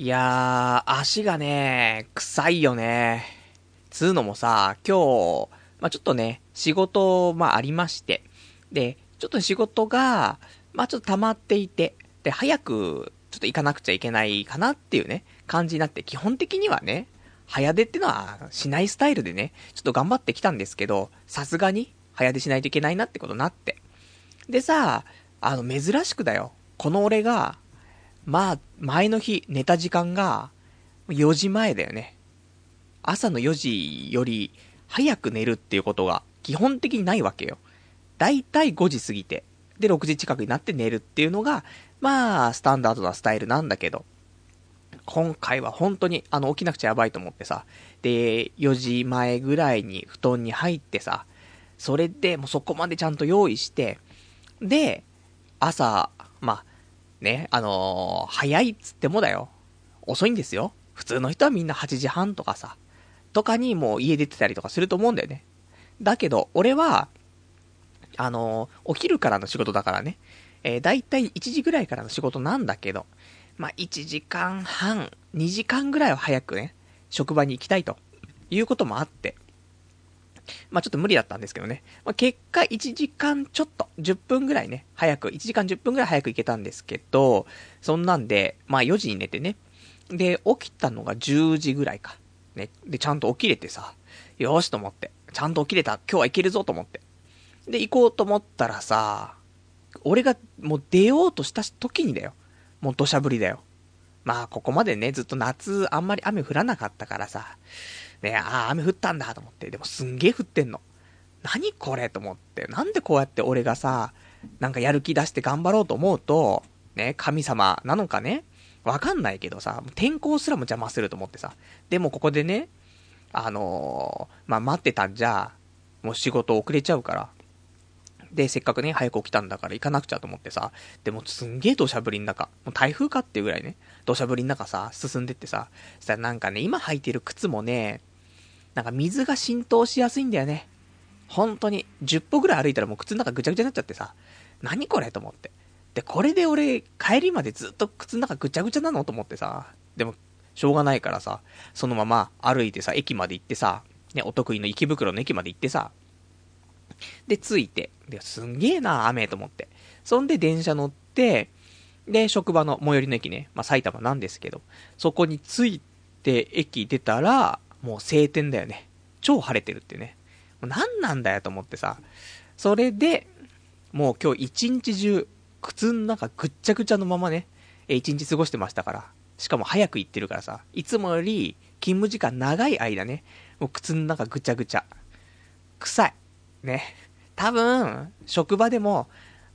いやー、足がね、臭いよね。つうのもさ、今日、まあ、ちょっとね、仕事、まあ、ありまして。で、ちょっと仕事が、まあ、ちょっと溜まっていて、で、早く、ちょっと行かなくちゃいけないかなっていうね、感じになって、基本的にはね、早出ってのはしないスタイルでね、ちょっと頑張ってきたんですけど、さすがに早出しないといけないなってことになって。でさ、あの、珍しくだよ。この俺が、まあ、前の日寝た時間が、4時前だよね。朝の4時より早く寝るっていうことが基本的にないわけよ。だいたい5時過ぎて、で6時近くになって寝るっていうのが、まあ、スタンダードなスタイルなんだけど、今回は本当に、あの、起きなくちゃやばいと思ってさ、で、4時前ぐらいに布団に入ってさ、それでもうそこまでちゃんと用意して、で、朝、まあ、ね、あのー、早いっつってもだよ。遅いんですよ。普通の人はみんな8時半とかさ、とかにもう家出てたりとかすると思うんだよね。だけど、俺は、あのー、起きるからの仕事だからね。えー、だいたい1時ぐらいからの仕事なんだけど、まあ、1時間半、2時間ぐらいは早くね、職場に行きたいということもあって、まあ、ちょっと無理だったんですけどね。まあ、結果1時間ちょっと、10分ぐらいね、早く、1時間10分ぐらい早く行けたんですけど、そんなんで、まあ4時に寝てね。で、起きたのが10時ぐらいか。ね。で、ちゃんと起きれてさ、よしと思って。ちゃんと起きれた。今日は行けるぞと思って。で、行こうと思ったらさ、俺がもう出ようとした時にだよ。もう土砂降りだよ。まあ、ここまでね、ずっと夏、あんまり雨降らなかったからさ、ね、ああ、雨降ったんだと思って、でもすんげえ降ってんの。何これと思って、なんでこうやって俺がさ、なんかやる気出して頑張ろうと思うと、ね、神様なのかね、わかんないけどさ、天候すらも邪魔すると思ってさ、でもここでね、あのー、まあ、待ってたんじゃ、もう仕事遅れちゃうから、で、せっかくね、早く起きたんだから行かなくちゃと思ってさ、でもすんげえ土砂降りの中、もう台風かっていうぐらいね、土砂降りの中さ、進んでってさ、そしたらなんかね、今履いてる靴もね、なんか水が浸透しやすいんだよね。本当に、10歩ぐらい歩いたらもう靴の中ぐちゃぐちゃになっちゃってさ、何これと思って。で、これで俺、帰りまでずっと靴の中ぐちゃぐちゃなのと思ってさ、でも、しょうがないからさ、そのまま歩いてさ、駅まで行ってさ、ね、お得意の池袋の駅まで行ってさ、で、着いて、で、すんげえな、雨と思って。そんで電車乗って、で、職場の最寄りの駅ね、まあ、埼玉なんですけど、そこに着いて駅出たら、もう晴天だよね。超晴れてるってね。もう何なんだよと思ってさ。それで、もう今日一日中、靴の中ぐっちゃぐちゃのままね、一日過ごしてましたから。しかも早く行ってるからさ、いつもより勤務時間長い間ね、もう靴の中ぐちゃぐちゃ。臭い。ね。多分、職場でも、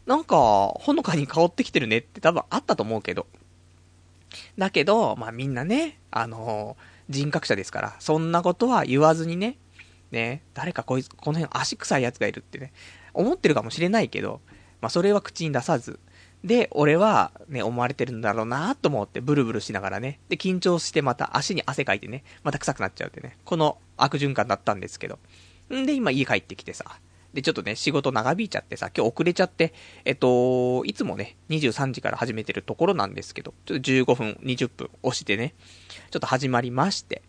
なんか、ほのかに香ってきてるねって多分あったと思うけど。だけど、まあみんなね、あのー人格者ですから、そんなことは言わずにね、ね、誰かこいつ、この辺足臭い奴がいるってね、思ってるかもしれないけど、まあそれは口に出さず、で、俺はね、思われてるんだろうなと思ってブルブルしながらね、で、緊張してまた足に汗かいてね、また臭くなっちゃうってね、この悪循環だったんですけど。んで、今家帰ってきてさ、で、ちょっとね、仕事長引いちゃってさ、今日遅れちゃって、えっと、いつもね、23時から始めてるところなんですけど、ちょっと15分、20分押してね、ちょっと始まりまして。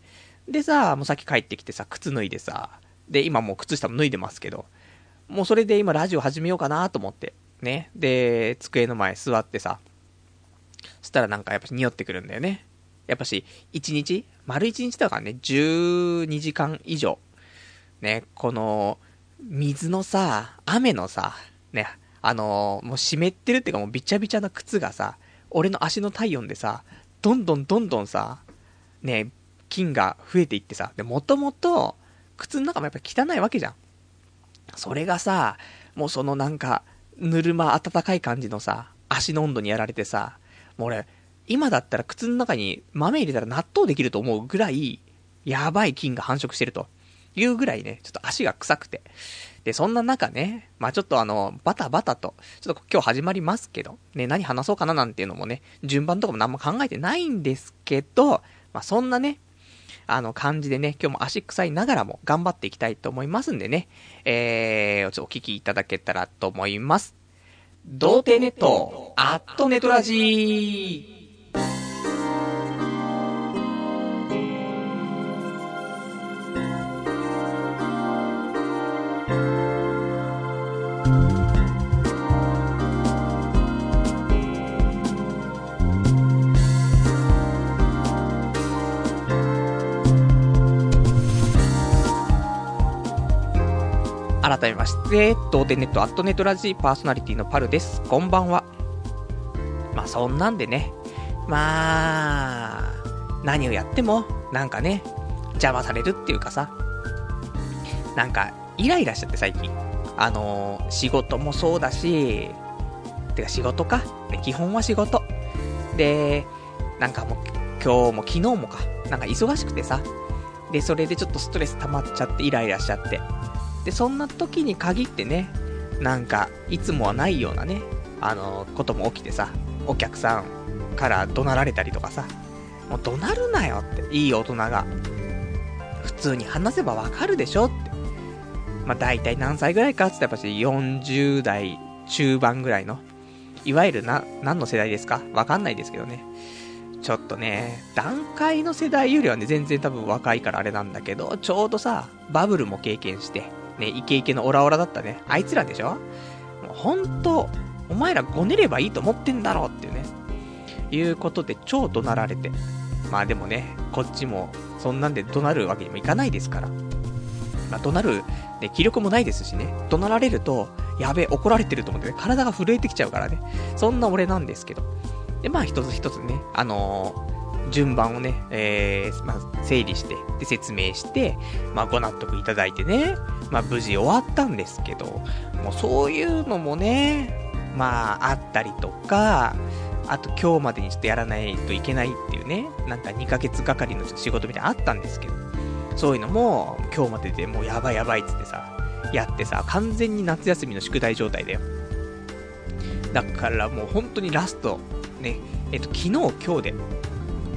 でさ、もうさっき帰ってきてさ、靴脱いでさ、で、今もう靴下も脱いでますけど、もうそれで今ラジオ始めようかなと思って、ね。で、机の前座ってさ、そしたらなんかやっぱし匂ってくるんだよね。やっぱし、1日？丸1日だからね、12時間以上。ね、この、水のさ、雨のさ、ね、あのー、もう湿ってるっていうかもうびちゃびちゃな靴がさ、俺の足の体温でさ、どんどんどんどんさ、ね、菌が増えていってさ、で、もともと、靴の中もやっぱ汚いわけじゃん。それがさ、もうそのなんか、ぬるま暖かい感じのさ、足の温度にやられてさ、もう俺、今だったら靴の中に豆入れたら納豆できると思うぐらい、やばい菌が繁殖してると。いうぐらいね、ちょっと足が臭くて。で、そんな中ね、まあちょっとあの、バタバタと、ちょっと今日始まりますけど、ね、何話そうかななんていうのもね、順番とかも何も考えてないんですけど、まあそんなね、あの感じでね、今日も足臭いながらも頑張っていきたいと思いますんでね、えー、ちょっとお聞きいただけたらと思います。童貞ネット、アットネトラジー。改めまして、童貞ネットアットネットラジパーソナリティのパルです。こんばんは。まあそんなんでね、まあ、何をやっても、なんかね、邪魔されるっていうかさ、なんか、イライラしちゃって最近。あのー、仕事もそうだし、てか仕事か。基本は仕事。で、なんかもう、今日も昨日もか。なんか忙しくてさ。で、それでちょっとストレス溜まっちゃって、イライラしちゃって。で、そんな時に限ってね、なんか、いつもはないようなね、あのー、ことも起きてさ、お客さんから怒鳴られたりとかさ、もう怒鳴るなよって、いい大人が。普通に話せばわかるでしょって。まあ、大体何歳ぐらいかって言ったらやっぱし40代中盤ぐらいの、いわゆるな、何の世代ですか？わかんないですけどね。ちょっとね、段階の世代よりはね、全然多分若いからあれなんだけど、ちょうどさ、バブルも経験して、ね、イケイケのオラオラだったね、あいつらでしょ？もうほんと、お前らごねればいいと思ってんだろうっていうね、いうことで超怒鳴られて。まあでもね、こっちも、そんなんで怒鳴るわけにもいかないですから。まあ怒鳴る、ね、気力もないですしね、怒鳴られると、やべえ、怒られてると思ってね、体が震えてきちゃうからね。そんな俺なんですけど。で、まあ一つ一つね、あのー、順番をね、えー、まあ、整理して、で、説明して、まあ、ご納得いただいてね、まあ、無事終わったんですけど、もうそういうのもね、まあ、あったりとか、あと今日までにちょっとやらないといけないっていうね、なんか2ヶ月がかりの仕事みたいなのあったんですけど、そういうのも今日まででもうやばいやばいっつってさ、やってさ、完全に夏休みの宿題状態だよ。だからもう本当にラスト、ね、えっと、昨日、今日で、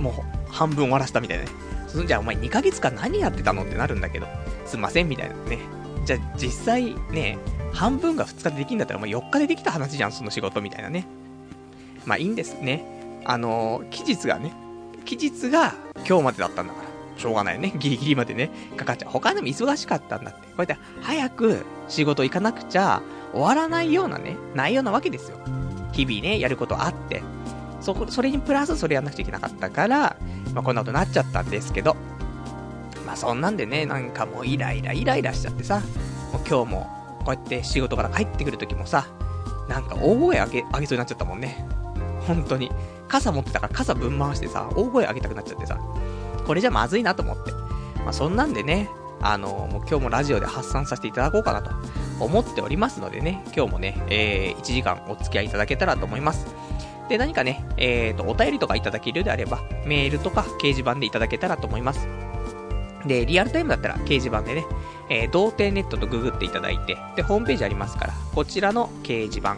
もう半分終わらせたみたいなね。そんじゃあお前2ヶ月間何やってたのってなるんだけど、すんませんみたいなね。じゃあ実際ね、半分が2日でできるんだったらお前4日でできた話じゃん、その仕事みたいなね。まあいいんですね。あのー、期日がね、期日が今日までだったんだから。しょうがないよね。ギリギリまでね、かかっちゃう。他でも忙しかったんだって。こうやって早く仕事行かなくちゃ終わらないようなね、内容なわけですよ。日々ね、やることあって。そこ、それにプラスそれやんなくちゃいけなかったから、まあこんなことになっちゃったんですけど。まあそんなんでね、なんかもうイライライライラしちゃってさ、もう今日もこうやって仕事から帰ってくる時もさ、なんか大声上げ、げそうになっちゃったもんね。本当に。傘持ってたから傘ぶん回してさ、大声上げたくなっちゃってさ、これじゃまずいなと思って。まあそんなんでね、あの、もう今日もラジオで発散させていただこうかなと思っておりますのでね、今日もね、えー、1時間お付き合いいただけたらと思います。で、何かね、えーと、お便りとかいただけるようであれば、メールとか掲示板でいただけたらと思います。で、リアルタイムだったら掲示板でね、えー、童貞ネットとググっていただいて、で、ホームページありますから、こちらの掲示板、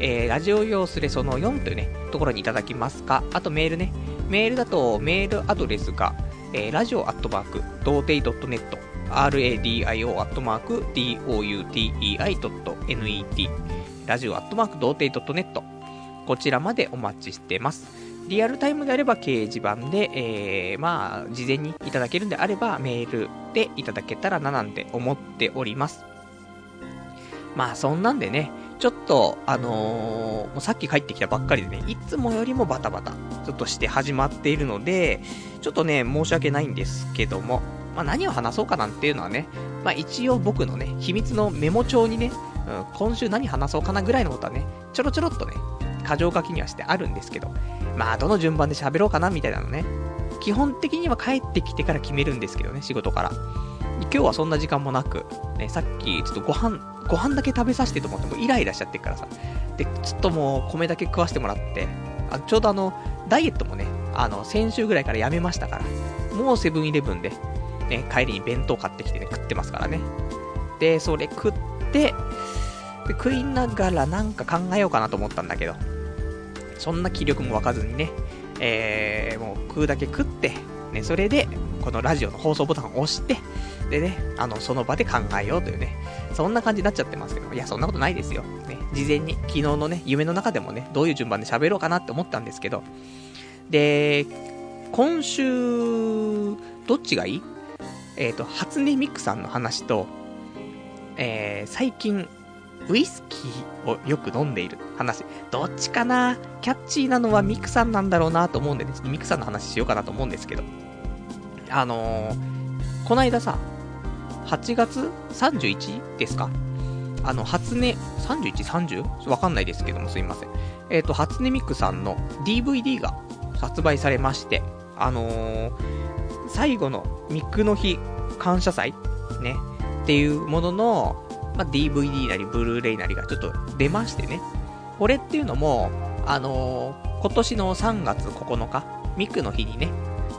えー、ラジオ用スレその4というね、ところにいただきますか、あとメールね、メールだとメールアドレスが、えー、ラジオアットマーク、童貞 .net、radio アットマーク、doutei.net、ラジオアットマーク、童貞 .net、こちらまでお待ちしてます。リアルタイムであれば掲示板で、えー、まあ、事前にいただけるんであれば、メールでいただけたらななんて思っております。まあ、そんなんでね、ちょっと、あのー、もうさっき帰ってきたばっかりでね、いつもよりもバタバタ、ちょっとして始まっているので、ちょっとね、申し訳ないんですけども、まあ何を話そうかなんていうのはね、まあ一応僕のね、秘密のメモ帳にね、うん、今週何話そうかなぐらいのことはね、ちょろちょろっとね、箇条書きにはしてあるんですけど、まあ、どの順番で喋ろうかなみたいなのね。基本的には帰ってきてから決めるんですけどね、仕事から。今日はそんな時間もなく、ね、さっきちょっとご飯、ご飯だけ食べさせてと思ってもイライラしちゃってるからさ。で、ちょっともう米だけ食わせてもらって、あちょうどあの、ダイエットもね、あの、先週ぐらいからやめましたから、もうセブンイレブンで、ね、帰りに弁当買ってきてね、食ってますからね。で、それ食って、で食いながらなんか考えようかなと思ったんだけど、そんな気力も湧かずにね、えー、もう食うだけ食って、ね、それで、このラジオの放送ボタンを押して、でね、あの、その場で考えようというね、そんな感じになっちゃってますけど、いや、そんなことないですよ。ね、事前に、昨日のね、夢の中でもね、どういう順番で喋ろうかなって思ったんですけど、で、今週、どっちがいい？えっ、ー、と、初音ミクさんの話と、えー、最近、ウイスキーをよく飲んでいる話。どっちかな？キャッチーなのはミクさんなんだろうなと思うんでね、ちょっとミクさんの話しようかなと思うんですけど。あのー、こないださ、8月 31? ですか？あの、初音、31、30? わかんないですけども、すいません。えっ、ー、と、初音ミクさんの DVD が発売されまして、あのー、最後のミクの日感謝祭？ね、っていうものの、まあ、DVD なり、ブルーレイなりがちょっと出ましてね。これっていうのも、あのー、今年の3月9日、ミクの日にね、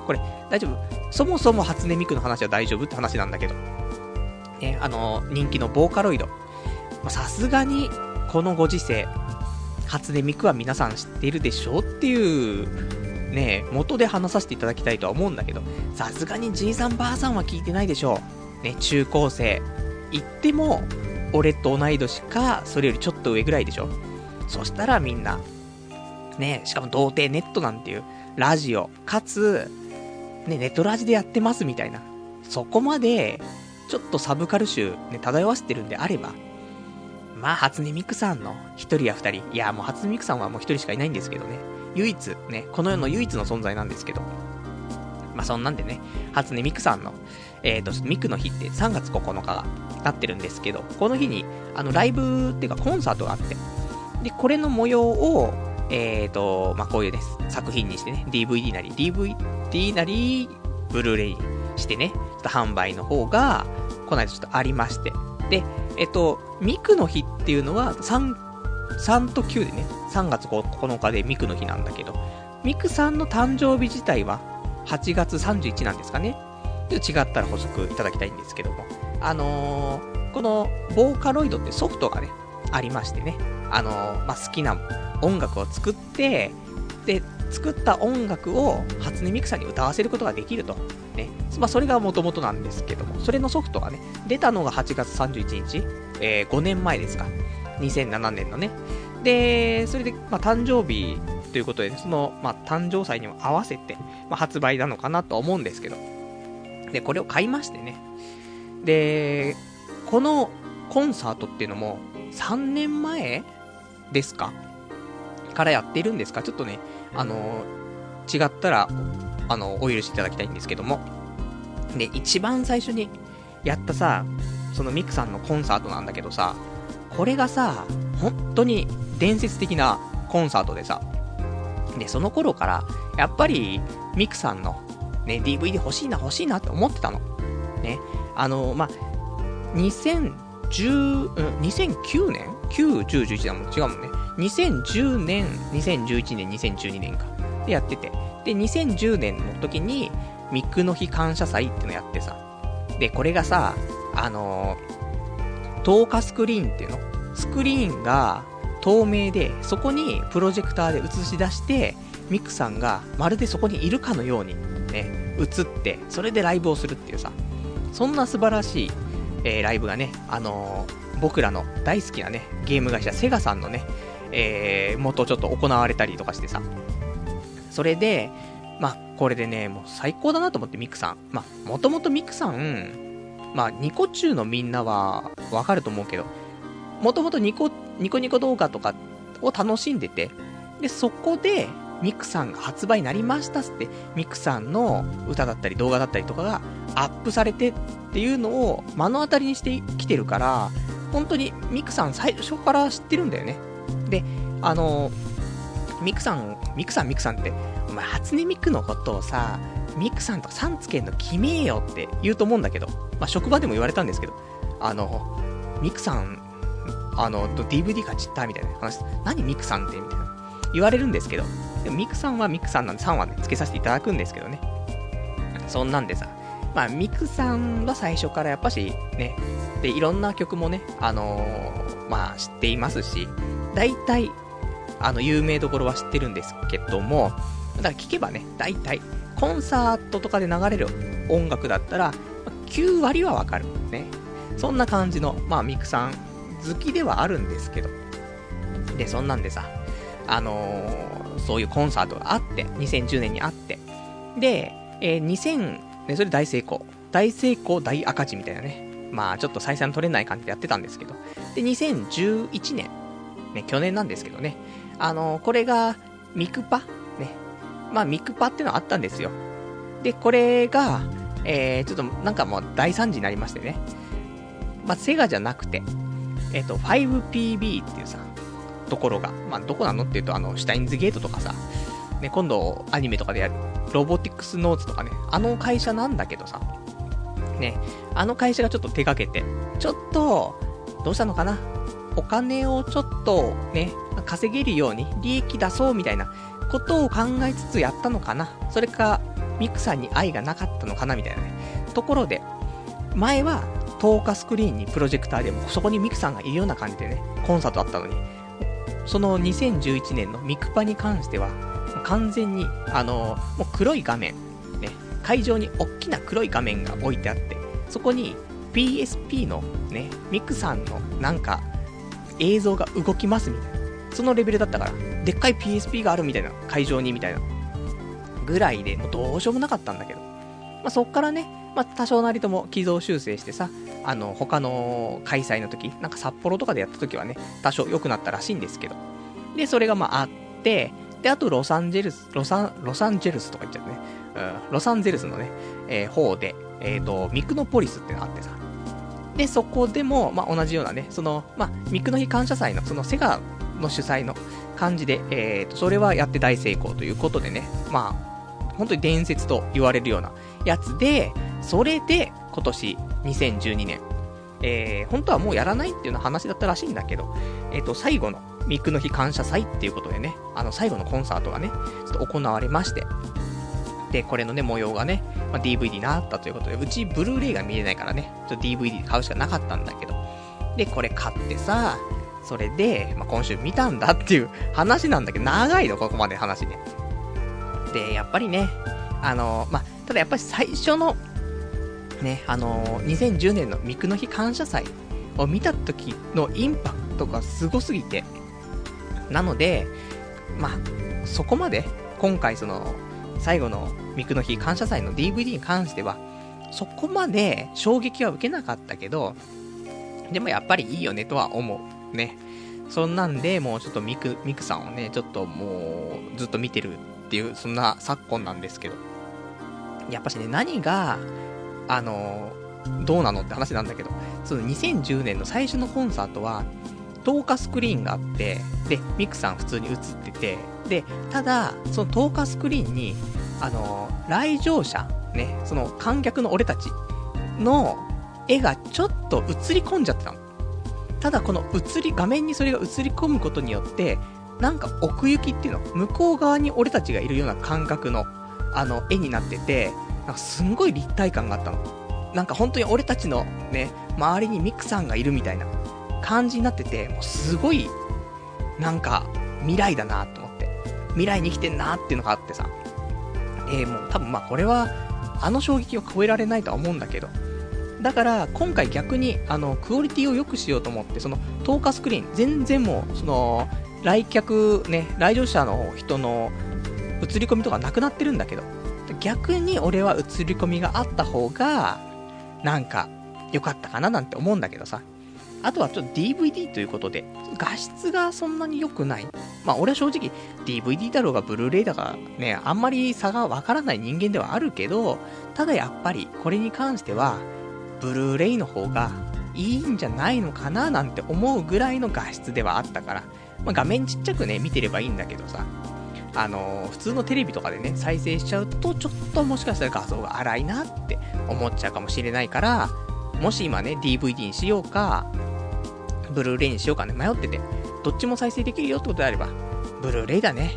これ、大丈夫？そもそも初音ミクの話は大丈夫って話なんだけど、ね、あのー、人気のボーカロイド。さすがに、このご時世、初音ミクは皆さん知っているでしょうっていう、ね、元で話させていただきたいとは思うんだけど、さすがにじいさんばあさんは聞いてないでしょう。ね、中高生。言っても、俺と同い年か、それよりちょっと上ぐらいでしょ？そしたらみんな、ね、しかも童貞ネットなんていう、ラジオ、かつ、ね、ネットラジでやってますみたいな。そこまで、ちょっとサブカル集、ね、漂わせてるんであれば、まあ、初音ミクさんの一人や二人。いや、もう初音ミクさんはもう一人しかいないんですけどね。唯一、ね、この世の唯一の存在なんですけど。まあ、そんなんでね、初音ミクさんの、えっ、ー、と、ミクの日って3月9日がなってるんですけど、この日に、あの、ライブっていうかコンサートがあって、で、これの模様を、えっ、ー、と、まあ、こういうね、作品にしてね、DVD なり、DVD なり、ブルーレイにしてね、ちょっと販売の方が、この間ちょっとありまして。で、えっと、ミクの日っていうのは、3、3と9でね、3月9日でミクの日なんだけど、ミクさんの誕生日自体は8月31なんですかね。違ったら補足いただきたいんですけども。あのー、このボーカロイドってソフトがね、ありましてね。あのー、まあ、好きな音楽を作って、で、作った音楽を初音ミクさんに歌わせることができると。ね。まあ、それが元々なんですけども、それのソフトがね、出たのが8月31日、えー、5年前ですか。2007年のね。で、それで、まあ、誕生日ということで、ね、その、まあ、誕生祭にも合わせて、まあ、発売なのかなと思うんですけど。で、これを買いましてね。で、このコンサートっていうのも、3年前ですか？からやってるんですか？ちょっとね、あの違ったら、あの、お許しいただきたいんですけども。で、一番最初にやったさ、そのミクさんのコンサートなんだけどさ、これがさ、本当に伝説的なコンサートでさ、で、その頃から、やっぱり、ミクさんの、ね、DVD 欲しいな欲しいなって思ってたの。ね。あの、まあ、2010、うん、2009年 ?9、10、11だもん。違うもんね。2010年、2011年、2012年か。でやってて。で、2010年の時に、ミックの日感謝祭ってのやってさ。で、これがさ、あのー、透過スクリーンっていうの？スクリーンが透明で、そこにプロジェクターで映し出して、ミクさんがまるでそこにいるかのようにね、映って、それでライブをするっていうさ、そんな素晴らしい、えー、ライブがね、あのー、僕らの大好きなね、ゲーム会社セガさんのね、えー、元ちょっと行われたりとかしてさ。それで、まあ、これでね、もう最高だなと思って、ミクさん。まあ、もともとミクさん、まあ、ニコ中のみんなはわかると思うけど、もともとニコ、ニコニコ動画とかを楽しんでて、で、そこで、ミクさんが発売になりましたっつって、ミクさんの歌だったり動画だったりとかがアップされてっていうのを目の当たりにしてきてるから、本当にミクさん最初から知ってるんだよね。で、あの、ミクさん、ミクさん、ミクさんって、お前、初音ミクのことをさ、ミクさんとかさんつけんの決めよって言うと思うんだけど、まあ、職場でも言われたんですけど、あの、ミクさん、あの、DVD 買っちったみたいな話、何ミクさんってみたいな。言われるんですけど、でもミクさんはミクさんなんで3はね、つけさせていただくんですけどね。そんなんでさ、まあ、ミクさんは最初からやっぱしね、で、いろんな曲もね、あのー、まあ、知っていますし、大体、あの、有名どころは知ってるんですけども、だから聞けばね、大体、コンサートとかで流れる音楽だったら、9割はわかる。ね。そんな感じの、まあ、ミクさん好きではあるんですけど。で、そんなんでさ、あのー、そういうコンサートがあって、2010年にあって、で、えー、2000、ね、それ大成功。大成功、大赤字みたいなね。まあ、ちょっと採算取れない感じでやってたんですけど。で、2011年ね、去年なんですけどね。あの、これが、ミクパね。まあ、ミクパってのはあったんですよ。で、これが、えー、ちょっとなんかもう大惨事になりましてね。まあ、セガじゃなくて、えっ、と、5PB っていうさ、ところが、まあ、どこなのっていうと、あの、シュタインズゲートとかさ、ね、今度、アニメとかでやる、ロボティクスノーツとかね、あの会社なんだけどさ、ね、あの会社がちょっと手掛けて、ちょっと、どうしたのかなお金をちょっとね、稼げるように利益出そうみたいなことを考えつつやったのかなそれか、ミクさんに愛がなかったのかなみたいなね。ところで、前は透過スクリーンにプロジェクターでもそこにミクさんがいるような感じでね、コンサートあったのに、その2011年のミクパに関しては、完全に、あのもう黒い画面、ね、会場に大きな黒い画面が置いてあって、そこに PSP のね、ミクさんのなんか映像が動きますみたいな。そのレベルだったから、でっかい PSP があるみたいな、会場にみたいな。ぐらいで、もうどうしようもなかったんだけど。まあ、そっからね、まあ、多少なりとも軌道修正してさ、あの、他の開催の時、なんか札幌とかでやった時はね、多少良くなったらしいんですけど。で、それがまああって、で、あとロサンゼルス、ロサン、ロサンゼルスとか言っちゃってね、うん、ロサンゼルスのね、えー、方で、えっ、ー、と、ミクノポリスってのがあってさ、で、そこでも、まあ、同じようなね、その、まあ、ミクの日感謝祭の、そのセガの主催の感じで、えっ、ー、と、それはやって大成功ということでね、まあ、本当に伝説と言われるようなやつで、それで、今年、2012年、えー、本当はもうやらないっていうような話だったらしいんだけど、えっ、ー、と、最後のミクの日感謝祭っていうことでね、あの、最後のコンサートがね、ちょっと行われまして、で、これのね、模様がね、まあ、DVD になったということで、うちブルーレイが見れないからね、ちょっと DVD 買うしかなかったんだけど、で、これ買ってさ、それで、まあ、今週見たんだっていう話なんだけど、長いの、ここまで話ね。で、やっぱりね、あの、まあ、ただやっぱり最初の、ね、あの2010年のミクの日感謝祭を見た時のインパクトがすごすぎて、なので、まあ、そこまで、今回その、最後のミクの日感謝祭の DVD に関しては、そこまで衝撃は受けなかったけど、でもやっぱりいいよねとは思う。ね。そんなんで、もうちょっとミク、ミクさんをね、ちょっともうずっと見てるっていう、そんな昨今なんですけど。やっぱしね、何が、あの、どうなのって話なんだけど、その2010年の最初のコンサートは、透過スクリーンがあって、で、ミクさん普通に映ってて、で、ただ、その透過スクリーンに、あの、来場者、ね、その観客の俺たちの絵がちょっと映り込んじゃってたの。ただこの映り、画面にそれが映り込むことによって、なんか奥行きっていうの、向こう側に俺たちがいるような感覚の、あの、絵になってて、なんかすんごい立体感があったの。なんか本当に俺たちのね、周りにミクさんがいるみたいな感じになってて、もうすごい、なんか、未来だなと思って。未来に生きてんなっていうのがあってさ。え、もう多分まあこれは、あの衝撃を超えられないとは思うんだけど。だから、今回逆に、あの、クオリティを良くしようと思って、その、透過スクリーン、全然もう、その、来客、ね、来場者の人の映り込みとかなくなってるんだけど、逆に俺は映り込みがあった方が、なんか、良かったかななんて思うんだけどさ。あとはちょっと DVD ということで、画質がそんなに良くない。まあ俺は正直 DVD だろうがブルーレイだがね、あんまり差がわからない人間ではあるけど、ただやっぱりこれに関しては、ブルーレイの方がいいんじゃないのかななんて思うぐらいの画質ではあったから、まあ、画面ちっちゃくね、見てればいいんだけどさ、あの、普通のテレビとかでね、再生しちゃうと、ちょっともしかしたら画像が荒いなって思っちゃうかもしれないから、もし今ね、DVD にしようか、ブルーレイにしようかね、迷ってて、どっちも再生できるよってことであれば、ブルーレイだね。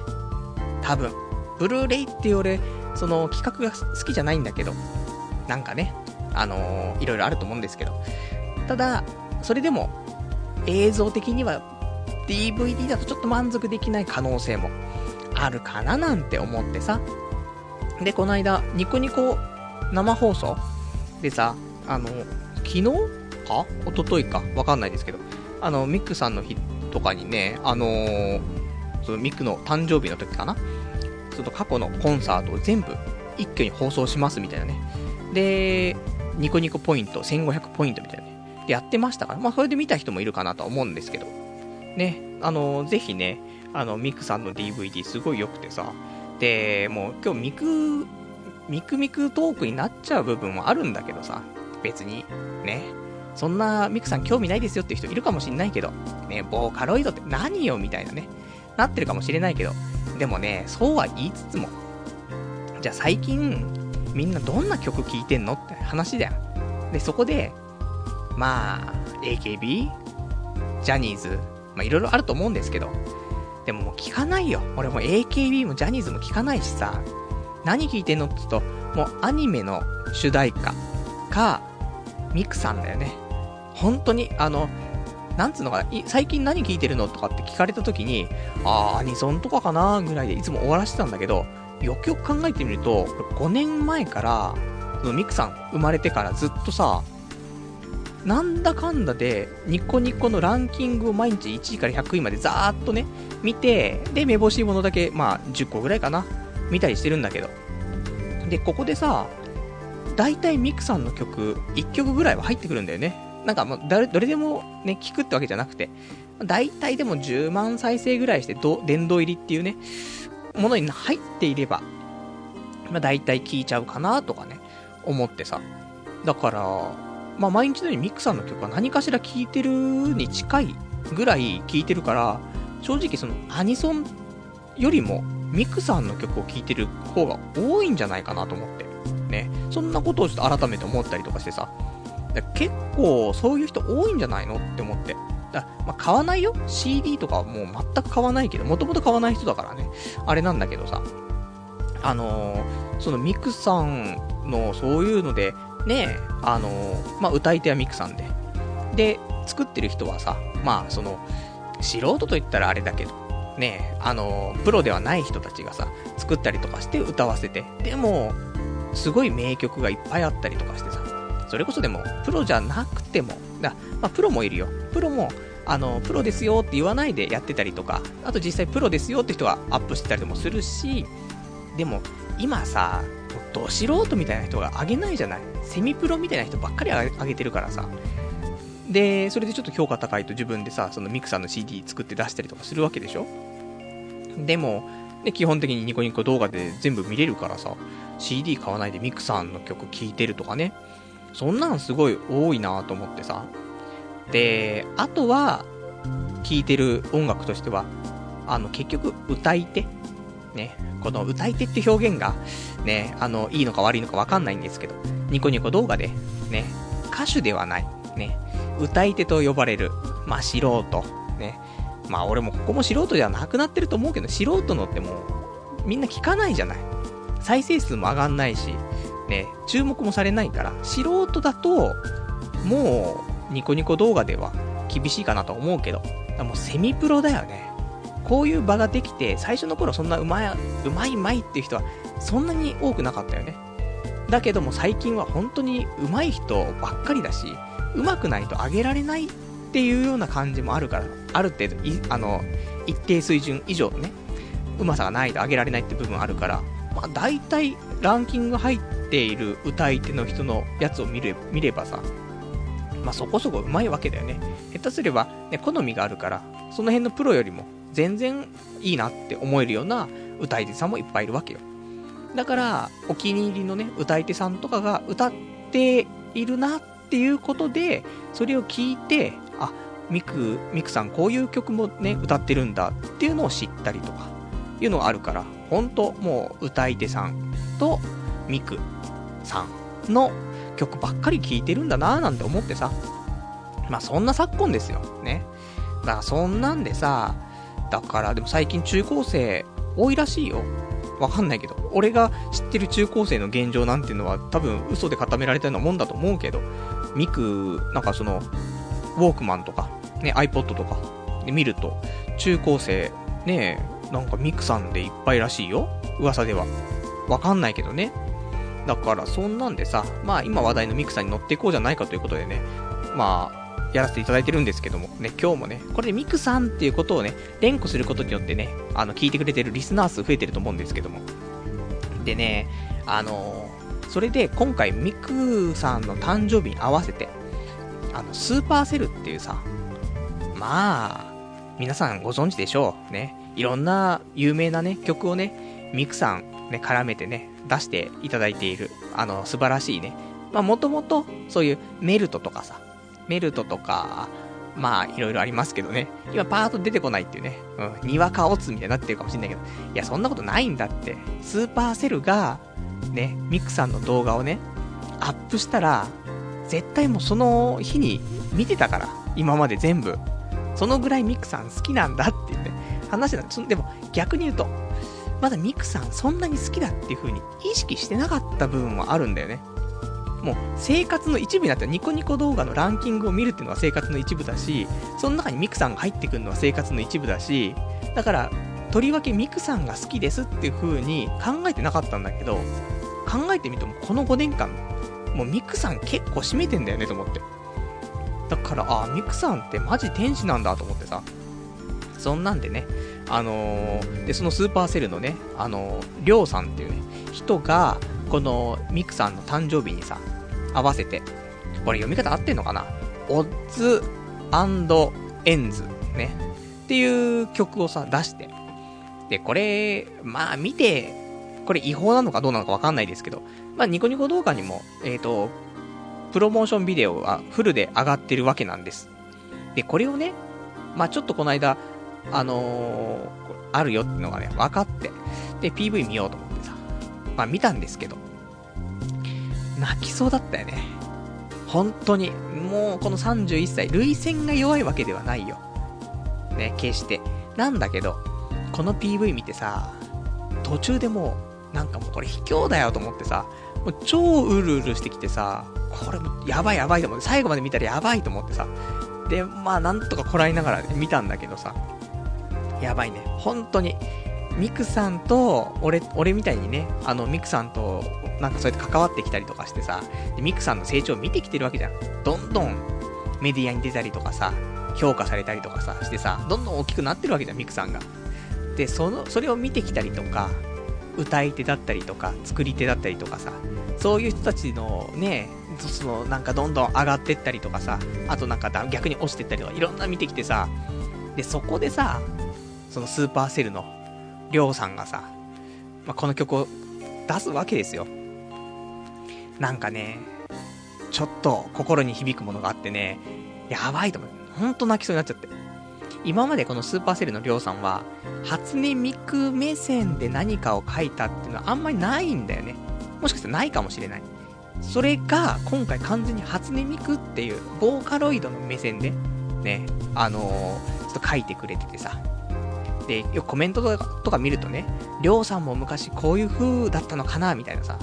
多分。ブルーレイっていう俺、その企画が好きじゃないんだけど、なんかね、あのー、いろいろあると思うんですけど、ただ、それでも、映像的には DVD だとちょっと満足できない可能性もあるかななんて思ってさ。で、この間、ニコニコ生放送でさ、あの、昨日か？一昨日か？わかんないですけど、あの、ミックさんの日とかにね、あのー、そのミックの誕生日の時かな？ちょっと過去のコンサートを全部一挙に放送しますみたいなね。で、ニコニコポイント、1500ポイントみたいなね。で、やってましたから、まあ、それで見た人もいるかなとは思うんですけど。ね、あのー、ぜひね、あの、ミクさんの DVD すごい良くてさ。で、もう今日ミク、ミクミクトークになっちゃう部分もあるんだけどさ。別に、ね。そんなミクさん興味ないですよっていう人いるかもしんないけど、ね、ボーカロイドって何よみたいなね、なってるかもしれないけど、でもね、そうは言いつつも、じゃあ最近、みんなどんな曲聴いてんのって話だよ。で、そこで、まあ、AKB? ジャニーズまあいろいろあると思うんですけど、でももう聞かないよ。俺も AKB もジャニーズも聞かないしさ、何聞いてんのって言うと、もうアニメの主題歌か、ミクさんだよね。本当に、あの、なんつうのかな、最近何聞いてるのとかって聞かれた時に、あー、アニソンとかかなぐらいでいつも終わらせてたんだけど、よくよく考えてみると、5年前から、そのミクさん生まれてからずっとさ、なんだかんだで、ニコニコのランキングを毎日1位から100位までざーっとね、見て、で、めぼしいものだけ、まあ、10個ぐらいかな、見たりしてるんだけど。で、ここでさ、大体ミクさんの曲、1曲ぐらいは入ってくるんだよね。なんかもう、どれでもね、聞くってわけじゃなくて、大体でも10万再生ぐらいして、殿堂入りっていうね、ものに入っていれば、まあ大体聞いちゃうかなとかね、思ってさ。だから、まあ、毎日のようにミクさんの曲は何かしら聴いてるに近いぐらい聴いてるから、正直そのアニソンよりもミクさんの曲を聴いてる方が多いんじゃないかなと思って。ね。そんなことをちょっと改めて思ったりとかしてさ。結構そういう人多いんじゃないのって思って。だまあ、買わないよ ?CD とかはもう全く買わないけど、もともと買わない人だからね。あれなんだけどさ。あのー、そのミクさんのそういうので、ねあのー、まあ、歌い手はミクさんで。で、作ってる人はさ、まあ、その、素人と言ったらあれだけど、ねあの、プロではない人たちがさ、作ったりとかして歌わせて、でも、すごい名曲がいっぱいあったりとかしてさ、それこそでも、プロじゃなくても、だまあ、プロもいるよ。プロも、あの、プロですよって言わないでやってたりとか、あと実際プロですよって人がアップしてたりもするし、でも、今さ、ど素人みたいな人が上げないじゃないセミプロみたいな人ばっかり上げてるからさ。で、それでちょっと評価高いと自分でさ、そのミクさんの CD 作って出したりとかするわけでしょ？でも、ね、基本的にニコニコ動画で全部見れるからさ、CD 買わないでミクさんの曲聴いてるとかね。そんなんすごい多いなと思ってさ。で、あとは、聴いてる音楽としては、あの、結局、歌い手ね、この歌い手って表現が、ね、あの、いいのか悪いのかわかんないんですけど、ニコニコ動画で、ね、歌手ではない、ね、歌い手と呼ばれる、まあ素人、ね、まあ俺もここも素人じゃなくなってると思うけど、素人のってもう、みんな聞かないじゃない。再生数も上がんないし、ね、注目もされないから、素人だと、もう、ニコニコ動画では厳しいかなと思うけど、もうセミプロだよね。こういう場ができて、最初の頃そんなうまい、うまいまいっていう人は、そんなに多くなかったよね。だけども最近は本当に上手い人ばっかりだし、上手くないと上げられないっていうような感じもあるから、ある程度、あの、一定水準以上のね、うまさがないと上げられないって部分あるから、まあ大体ランキング入っている歌い手の人のやつを見れ見ればさ、まあそこそこ上手いわけだよね。下手すれば、ね、好みがあるから、その辺のプロよりも全然いいなって思えるような歌い手さんもいっぱいいるわけよ。だから、お気に入りのね、歌い手さんとかが歌っているなっっていうことで、それを聞いて、あ、ミク、ミクさんこういう曲もね、歌ってるんだっていうのを知ったりとか、いうのがあるから、ほんともう歌い手さんとミクさんの曲ばっかり聴いてるんだなーなんて思ってさ、まあそんな昨今ですよ。ね。だからそんなんでさ、だからでも最近中高生多いらしいよ。わかんないけど。俺が知ってる中高生の現状なんていうのは多分嘘で固められたようなもんだと思うけど、ミク、なんかその、ウォークマンとか、ね、iPod とかで見ると、中高生、ねなんかミクさんでいっぱいらしいよ。噂では。わかんないけどね。だからそんなんでさ、まあ今話題のミクさんに乗っていこうじゃないかということでね、まあ、やらせていただいてるんですけども、ね、今日もね、これでミクさんっていうことをね、連呼することによってね、あの、聞いてくれてるリスナー数増えてると思うんですけども。でね、あの、それで今回ミクさんの誕生日に合わせて、あの、スーパーセルっていうさ、まあ、皆さんご存知でしょう。ね。いろんな有名なね、曲をね、ミクさんね、絡めてね、出していただいている、あの、素晴らしいね。まあ、もともと、そういうメルトとかさ、メルトとか、まあ、いろいろありますけどね。今パーッと出てこないっていうね。うん。にわか乙みたいになってるかもしれないけど。いや、そんなことないんだって。 supercell が、ね、ミクさんの動画をね、アップしたら、絶対もうその日に見てたから。今まで全部。そのぐらいミクさん好きなんだっていうね、話なんで、でも逆に言うと、まだミクさんそんなに好きだっていう風に意識してなかった部分はあるんだよね。もう生活の一部になったニコニコ動画のランキングを見るっていうのは生活の一部だし、その中にミクさんが入ってくるのは生活の一部だし、だから、とりわけミクさんが好きですっていう風に考えてなかったんだけど、考えてみてもこの5年間、もうミクさん結構占めてんだよねと思って。だから、あ、ミクさんってマジ天使なんだと思ってさ。そんなんでね、あのー、で、その supercell のね、あのー、りょうさんっていうね、人が、このミクさんの誕生日にさ、合わせて、これ読み方合ってんのかな？オッズエンズ、ね。っていう曲をさ、出して。で、これ、まあ見て、これ違法なのかどうなのかわかんないですけど、まあニコニコ動画にも、えっ、ー、と、プロモーションビデオがフルで上がってるわけなんです。で、これをね、まあちょっとこの間、あのー、あるよっていうのがね、分かって、で、PV 見ようと思ってさ、まあ見たんですけど、泣きそうだったよね。本当に、もうこの31歳、涙腺が弱いわけではないよ。ね、決して。なんだけど、この PV 見てさ、途中でもう、なんかもうこれ卑怯だよと思ってさ、もう超うるうるしてきてさ、これもやばいやばいと思って、最後まで見たらやばいと思ってさ、で、まあなんとかこらえながら、見たんだけどさ、やばいね。本当に。ミクさんと、俺、俺みたいにね、あの、ミクさんと、なんかそうやって関わってきたりとかしてさ、でミクさんの成長を見てきてるわけじゃん。どんどんメディアに出たりとかさ、評価されたりとかさ、してさ、どんどん大きくなってるわけじゃん、ミクさんが。で、その、それを見てきたりとか、歌い手だったりとか、作り手だったりとかさ、そういう人たちのね、その、なんかどんどん上がってったりとかさ、あとなんか逆に落ちてったりとか、いろんな見てきてさ、で、そこでさ、そのスーパーセルの、りょうさんがさ、まあ、この曲を出すわけですよ。なんかね、ちょっと心に響くものがあってね、やばいと思う。ほんと泣きそうになっちゃって。今までこのスーパーセルのりょうさんは、初音ミク目線で何かを書いたっていうのはあんまりないんだよね。もしかしたらないかもしれない。それが、今回完全に初音ミクっていう、ボーカロイドの目線で、ね、あのー、ちょっと書いてくれててさ。で、よくコメントとか見るとね、りょうさんも昔こういう風だったのかなみたいなさ、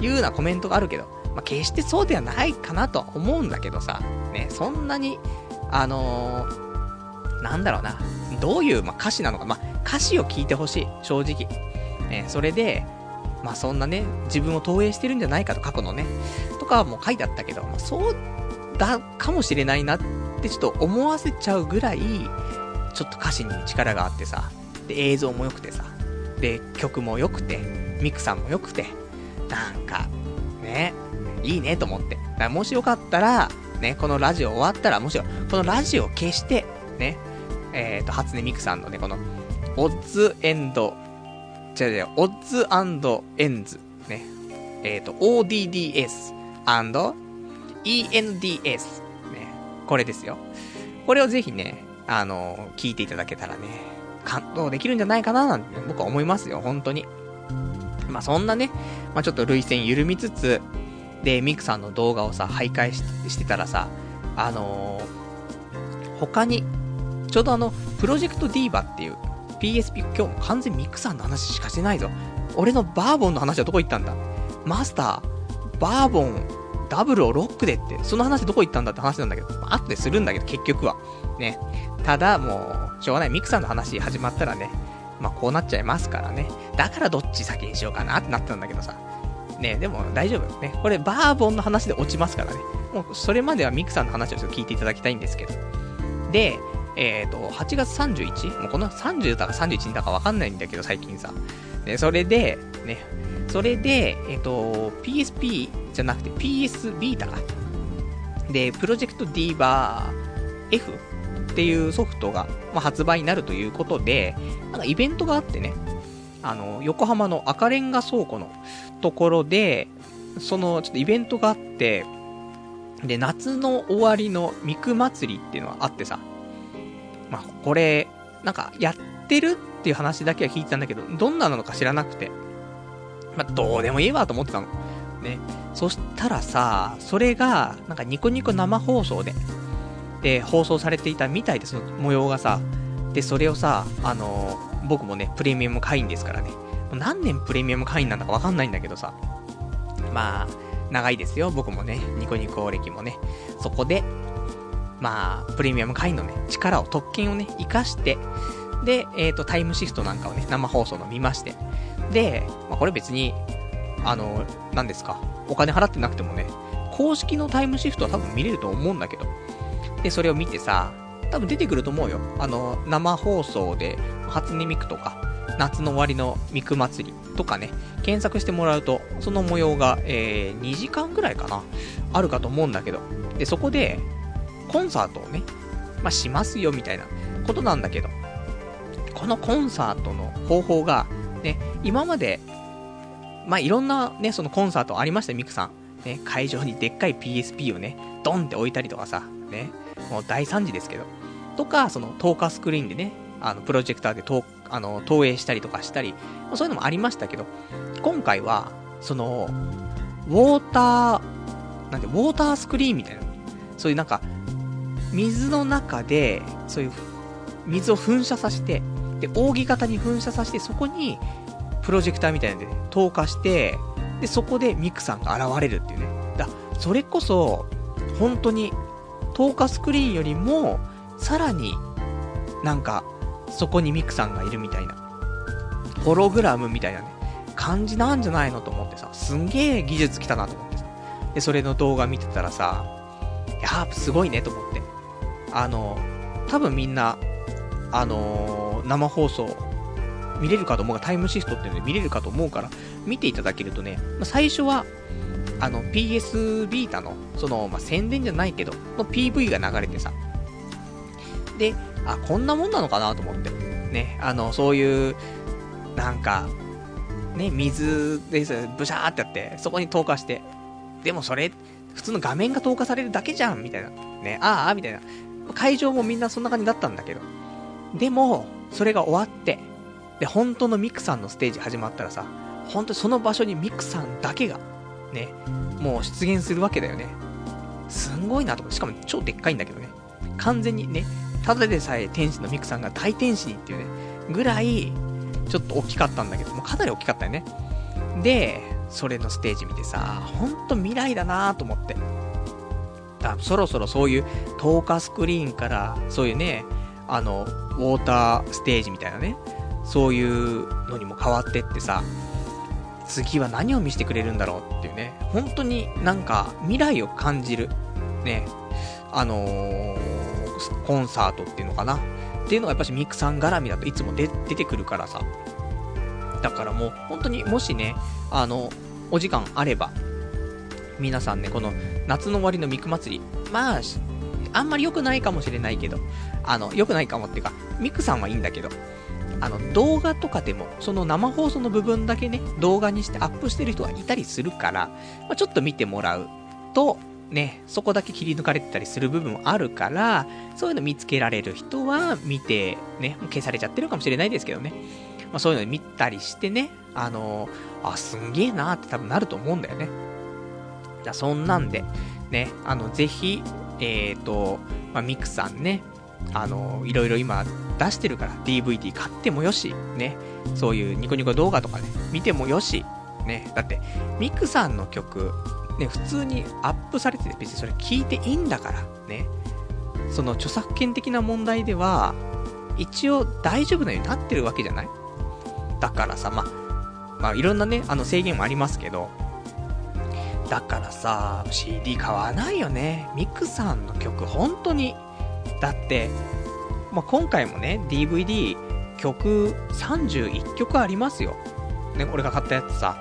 いうようなコメントがあるけど、まあ、決してそうではないかなとは思うんだけどさ、ね、そんなに、あのー、なんだろうな、どういう、まあ、歌詞なのか、まあ、歌詞を聞いてほしい、正直。ね、それで、まあそんなね、自分を投影してるんじゃないかと、過去のね、とかはもう書いてあったけど、まあ、そうだかもしれないなってちょっと思わせちゃうぐらい、ちょっと歌詞に力があってさ、で、映像も良くてさ、で、曲も良くて、ミクさんも良くて、なんか、ね、いいねと思って。だからもしよかったら、ね、このラジオ終わったら、もしろ、このラジオ消して、ね、えっ、ー、と、初音ミクさんのね、この、オッズエンド、違う違う、オッズエンズ、ね、えっ、ー、と、ODDS ENDS、ね、これですよ。これをぜひね、あの、聞いていただけたらね、感動できるんじゃないかななんて僕は思いますよ、本当に。まあ、そんなね、まあ、ちょっと涙腺緩みつつ、で、ミクさんの動画をさ、徘徊してたらさ、あのー、他に、ちょうどあの、プロジェクトディーバっていう PSP、今日も完全ミクさんの話しかしてないぞ。俺のバーボンの話はどこ行ったんだ？マスター、バーボン、ダブルをロックでって、その話どこ行ったんだって話なんだけど、まあ、後でするんだけど、結局は。ね。ただ、もう、しょうがない。ミクさんの話始まったらね、まあ、こうなっちゃいますからね。だからどっち先にしようかなってなったんだけどさ。ね、でも大丈夫。ね、これバーボンの話で落ちますからね。もうそれまではミクさんの話をちょっと聞いていただきたいんですけど。で、えっ、ー、と、8月 31? もうこの30だか31だかわかんないんだけど、最近さ。ね、それで、ね、それで、えっ、と、PSP じゃなくて PS ビータか。で、プロジェクト D バー F っていうソフトが、まあ、発売になるということで、なんかイベントがあってね、あの、横浜の赤レンガ倉庫のところで、その、ちょっとイベントがあって、で、夏の終わりの三区祭りっていうのはあってさ、まあ、これ、なんか、やってるっていう話だけは聞いてたんだけど、どんなのか知らなくて、まあ、どうでもいいわと思ってたの。ね。そしたらさ、それが、なんかニコニコ生放送で、で、放送されていたみたいで、その模様がさ、で、それをさ、あのー、僕もね、プレミアム会員ですからね、何年プレミアム会員なんだかわかんないんだけどさ、まあ、長いですよ、僕もね、ニコニコ歴もね。そこで、まあ、プレミアム会員のね、力を、特権をね、活かして、で、えっ、ー、と、タイムシフトなんかをね、生放送の見まして。で、まあ、これ別に、あの、何ですか、お金払ってなくてもね、公式のタイムシフトは多分見れると思うんだけど。で、それを見てさ、多分出てくると思うよ。あの、生放送で、初音ミクとか、夏の終わりのミク祭りとかね、検索してもらうと、その模様が、えー、2時間ぐらいかな、あるかと思うんだけど、で、そこで、コンサートをね、まあ、しますよ、みたいなことなんだけど、このコンサートの方法が、ね、今まで、まあ、いろんなね、そのコンサートありましたよ、ミクさん。ね、会場にでっかい PSP をね、ドンって置いたりとかさ、ね、もう大惨事ですけど。とか、その、透過スクリーンでね、あの、プロジェクターで投、あの、投影したりとかしたり、そういうのもありましたけど、今回は、その、ウォーター、なんて、ウォータースクリーンみたいな、そういうなんか、水の中で、そういう、水を噴射させて、で、扇形に噴射させて、そこに、プロジェクターみたいなんで、ね、投下して、で、そこでミクさんが現れるっていうね。だ、それこそ、本当に、透過スクリーンよりも、さらに、なんか、そこにミクさんがいるみたいな。ホログラムみたいなね、感じなんじゃないのと思ってさ、すんげえ技術来たなと思ってさ。で、それの動画見てたらさ、やー、すごいねと思って。あの、多分みんな、あのー、生放送、見れるかと思うが、タイムシフトっていうので見れるかと思うから、見ていただけるとね、まあ、最初は、あの、PS ビータの、その、まあ、宣伝じゃないけど、の PV が流れてさ、で、あ、こんなもんなのかなと思って。ね、あの、そういう、なんか、ね、水でブシャーってやって、そこに投下して、でもそれ、普通の画面が投下されるだけじゃん、みたいな。ね、ああ、みたいな。会場もみんなそんな感じだったんだけど。でも、それが終わって、で、本当のミクさんのステージ始まったらさ、本当にその場所にミクさんだけが、ね、もう出現するわけだよね。すんごいなとか、しかも超でっかいんだけどね。完全にね、ただでさえ天使のミクさんが大天使にっていうね、ぐらい、ちょっと大きかったんだけど、もかなり大きかったよね。で、それのステージ見てさ、ほんと未来だなと思って。だそろそろそういう透過スクリーンから、そういうね、あの、ウォーターステージみたいなね、そういうのにも変わってってさ、次は何を見せてくれるんだろうっていうね、本当になんか未来を感じる、ね、あのーコンサートっていうのかなっていうのがやっぱしミクさん絡みだといつも出てくるからさ。だからもう本当にもしね、あの、お時間あれば、皆さんね、この夏の終わりのミク祭り、まあ、あんまり良くないかもしれないけど、あの、良くないかもっていうか、ミクさんはいいんだけど、あの、動画とかでも、その生放送の部分だけね、動画にしてアップしてる人がいたりするから、まあ、ちょっと見てもらうと、ね、そこだけ切り抜かれてたりする部分もあるから、そういうの見つけられる人は見て、ね、消されちゃってるかもしれないですけどね。まあそういうの見たりしてね、あのー、あ、すんげえなーって多分なると思うんだよね。じゃそんなんで、ね、あの、ぜひ、えっ、ー、と、まあ、ミクさんね、あの、いろいろ今出してるから DVD 買ってもよし、ね、そういうニコニコ動画とかね、見てもよし、ね、だって、ミクさんの曲、ね、普通にアップされてて別にそれ聞いていいんだから、ね。その著作権的な問題では、一応大丈夫なようになってるわけじゃない？だからさ、ままあ、いろんなね、あの制限もありますけど、だからさ、CD 買わないよね。ミクさんの曲、本当に。だって、まあ、今回もね、DVD、曲31曲ありますよ。ね、俺が買ったやつさ。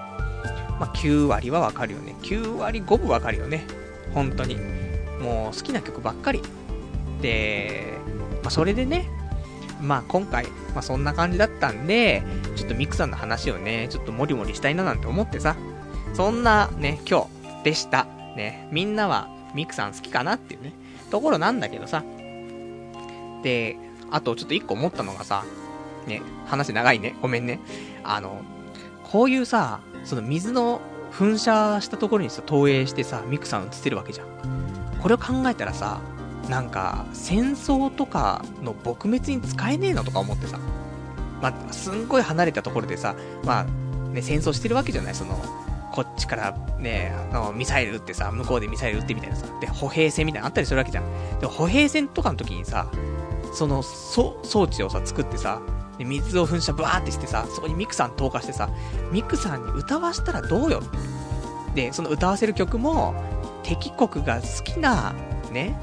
まあ、9割はわかるよね。9割5分わかるよね。本当に。もう好きな曲ばっかり。で、まあ、それでね、まあ今回、まあそんな感じだったんで、ちょっとミクさんの話をね、ちょっとモリモリしたいななんて思ってさ、そんなね、今日でした。ね、みんなはミクさん好きかなっていうね、ところなんだけどさ。で、あとちょっと一個思ったのがさ、ね、話長いね、ごめんね。あの、こういうさ、その水の噴射したところにさ、投影してさ、ミクさん映ってるわけじゃん。これを考えたらさ、なんか、戦争とかの撲滅に使えねえのとか思ってさ。まあ、すんごい離れたところでさ、まあ、ね、戦争してるわけじゃないその、こっちからね、あの、ミサイル撃ってさ、向こうでミサイル撃ってみたいなさ、で、歩兵戦みたいなのあったりするわけじゃん。で、歩兵戦とかの時にさ、その、そ、装置をさ、作ってさ、で水を噴射ブワーってしてさ、そこにミクさん投下してさ、ミクさんに歌わしたらどうよで、その歌わせる曲も、敵国が好きな、ね、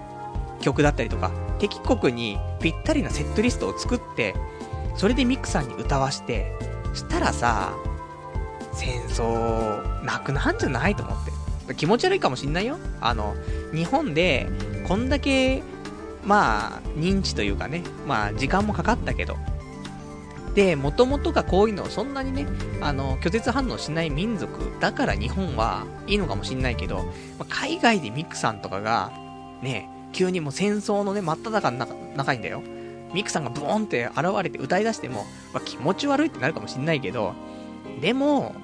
曲だったりとか、敵国にぴったりなセットリストを作って、それでミクさんに歌わして、したらさ、戦争、なくなんじゃないと思って。気持ち悪いかもしんないよ。あの、日本で、こんだけ、まあ、認知というかね、まあ、時間もかかったけど、で、もともとがこういうのをそんなにね、あの、拒絶反応しない民族だから日本はいいのかもしんないけど、ま、海外でミクさんとかが、ね、急にもう戦争のね、真っ只中の中中にだよ。ミクさんがブーンって現れて歌い出しても、まあ、気持ち悪いってなるかもしんないけど、でも、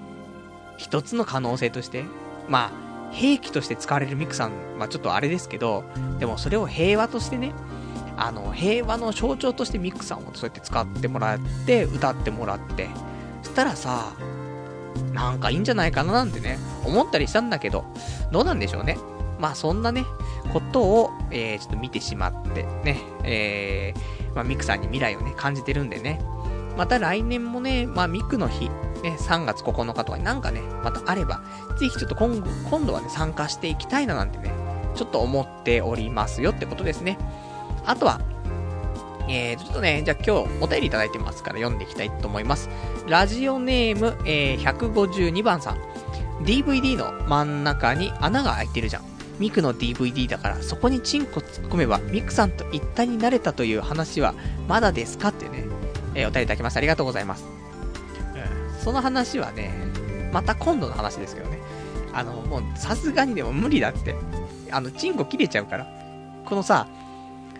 一つの可能性として、まあ、兵器として使われるミクさんはちょっとあれですけど、でもそれを平和としてね、あの、平和の象徴としてミクさんをそうやって使ってもらって、歌ってもらって、そしたらさ、なんかいいんじゃないかななんてね、思ったりしたんだけど、どうなんでしょうね。まあそんなね、ことを、えー、ちょっと見てしまってね、えー、まあミクさんに未来をね、感じてるんでね。また来年もね、まあミクの日、ね、3月9日とかになんかね、またあれば、ぜひちょっと今、今度はね、参加していきたいななんてね、ちょっと思っておりますよってことですね。あとは、えー、ちょっとね、じゃあ今日お便りいただいてますから読んでいきたいと思います。ラジオネーム、えー、152番さん。DVD の真ん中に穴が開いてるじゃん。ミクの DVD だからそこにチンコ突っ込めばミクさんと一体になれたという話はまだですかってね、えー、お便りいただきました。ありがとうございます。その話はね、また今度の話ですけどね。あの、もうさすがにでも無理だって。あの、チンコ切れちゃうから。このさ、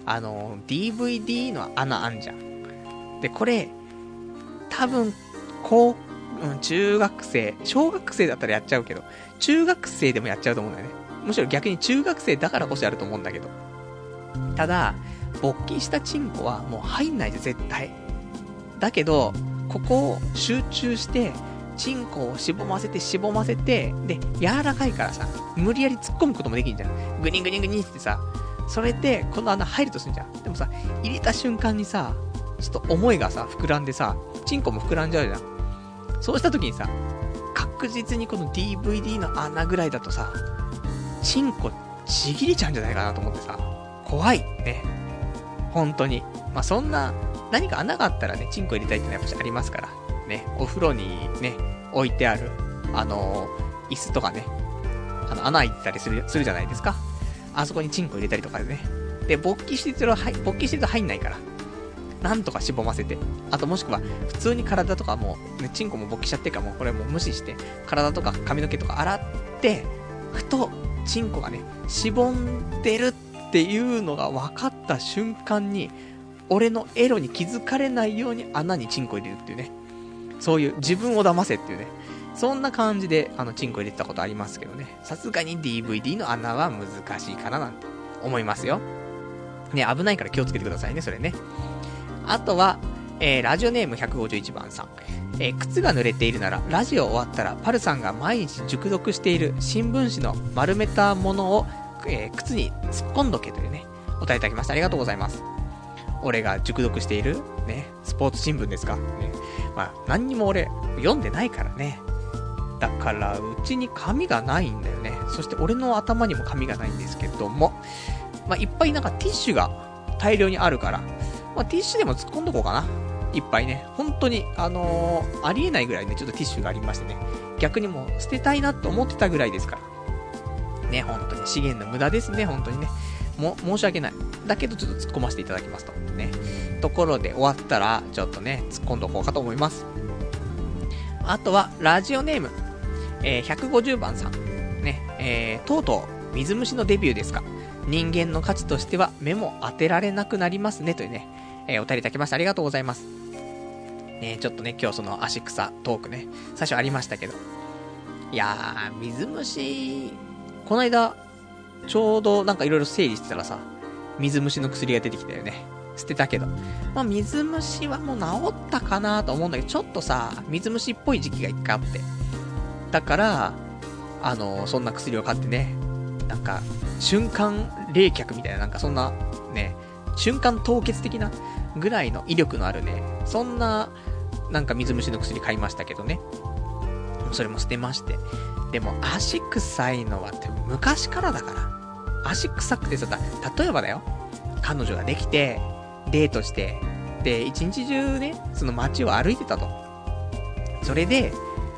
あの、DVD の穴あんじゃん。で、これ、多分、高、うん、中学生、小学生だったらやっちゃうけど、中学生でもやっちゃうと思うんだよね。むしろ逆に中学生だからこそやると思うんだけど。ただ、勃起したチンコはもう入んないで絶対。だけど、ここを集中して、チンコをしぼませてしぼませて、で、柔らかいからさ、無理やり突っ込むこともできんじゃん。グニングニングニンってさ、それで、この穴入るとするじゃん。でもさ、入れた瞬間にさ、ちょっと思いがさ、膨らんでさ、チンコも膨らんじゃうじゃん。そうした時にさ、確実にこの DVD の穴ぐらいだとさ、チンコちぎれちゃうんじゃないかなと思ってさ、怖い。ね。本当に。まあ、そんな、何か穴があったらね、チンコ入れたいってのはやっぱりありますから。ね。お風呂にね、置いてある、あのー、椅子とかね、あの、穴開いてたりする、するじゃないですか。あそこにチンコ入れたりとかでね。で、勃起してると、勃起してると入んないから。なんとかしぼませて。あともしくは、普通に体とかもう、ね、チンコも勃起しちゃってるからもこれもう無視して、体とか髪の毛とか洗って、ふと、チンコがね、しぼんでるっていうのが分かった瞬間に、俺のエロに気づかれないように穴にチンコ入れるっていうね。そういう自分を騙せっていうね。そんな感じで、あの、チンコ入れてたことありますけどね。さすがに DVD の穴は難しいかななんて思いますよ。ね、危ないから気をつけてくださいね、それね。あとは、えー、ラジオネーム151番さん。えー、靴が濡れているなら、ラジオ終わったら、パルさんが毎日熟読している新聞紙の丸めたものを、えー、靴に突っ込んどけというね、お答えいただきました。ありがとうございます。俺が熟読している、ね、スポーツ新聞ですか？ね、まあ、何にも俺、読んでないからね。だから、うちに紙がないんだよね。そして俺の頭にも紙がないんですけども、まあ、いっぱいなんかティッシュが大量にあるから、まあ、ティッシュでも突っ込んどこうかな。いっぱいね。本当に、あのー、ありえないぐらいね、ちょっとティッシュがありましてね。逆にもう捨てたいなと思ってたぐらいですから。ね、本当に資源の無駄ですね、本当にね。も、申し訳ない。だけどちょっと突っ込ませていただきますと。ね。ところで終わったら、ちょっとね、突っ込んどこうかと思います。あとは、ラジオネーム。えー、150番さん。ね、えー、とうとう水虫のデビューですか人間の価値としては目も当てられなくなりますね、というね、えー、お便りいただきましてありがとうございます。ねちょっとね、今日その足草トークね、最初ありましたけど。いやー、水虫、この間、ちょうどなんかいろいろ整理してたらさ、水虫の薬が出てきたよね。捨てたけど。まあ、水虫はもう治ったかなと思うんだけど、ちょっとさ、水虫っぽい時期が一回あって。だから、あの、そんな薬を買ってね、なんか、瞬間冷却みたいな、なんかそんな、ね、瞬間凍結的なぐらいの威力のあるね、そんな、なんか水虫の薬買いましたけどね。それも捨てまして。でも足臭いのはって昔からだから。足臭くてさ、例えばだよ。彼女ができて、デートして、で、一日中ね、その街を歩いてたと。それで、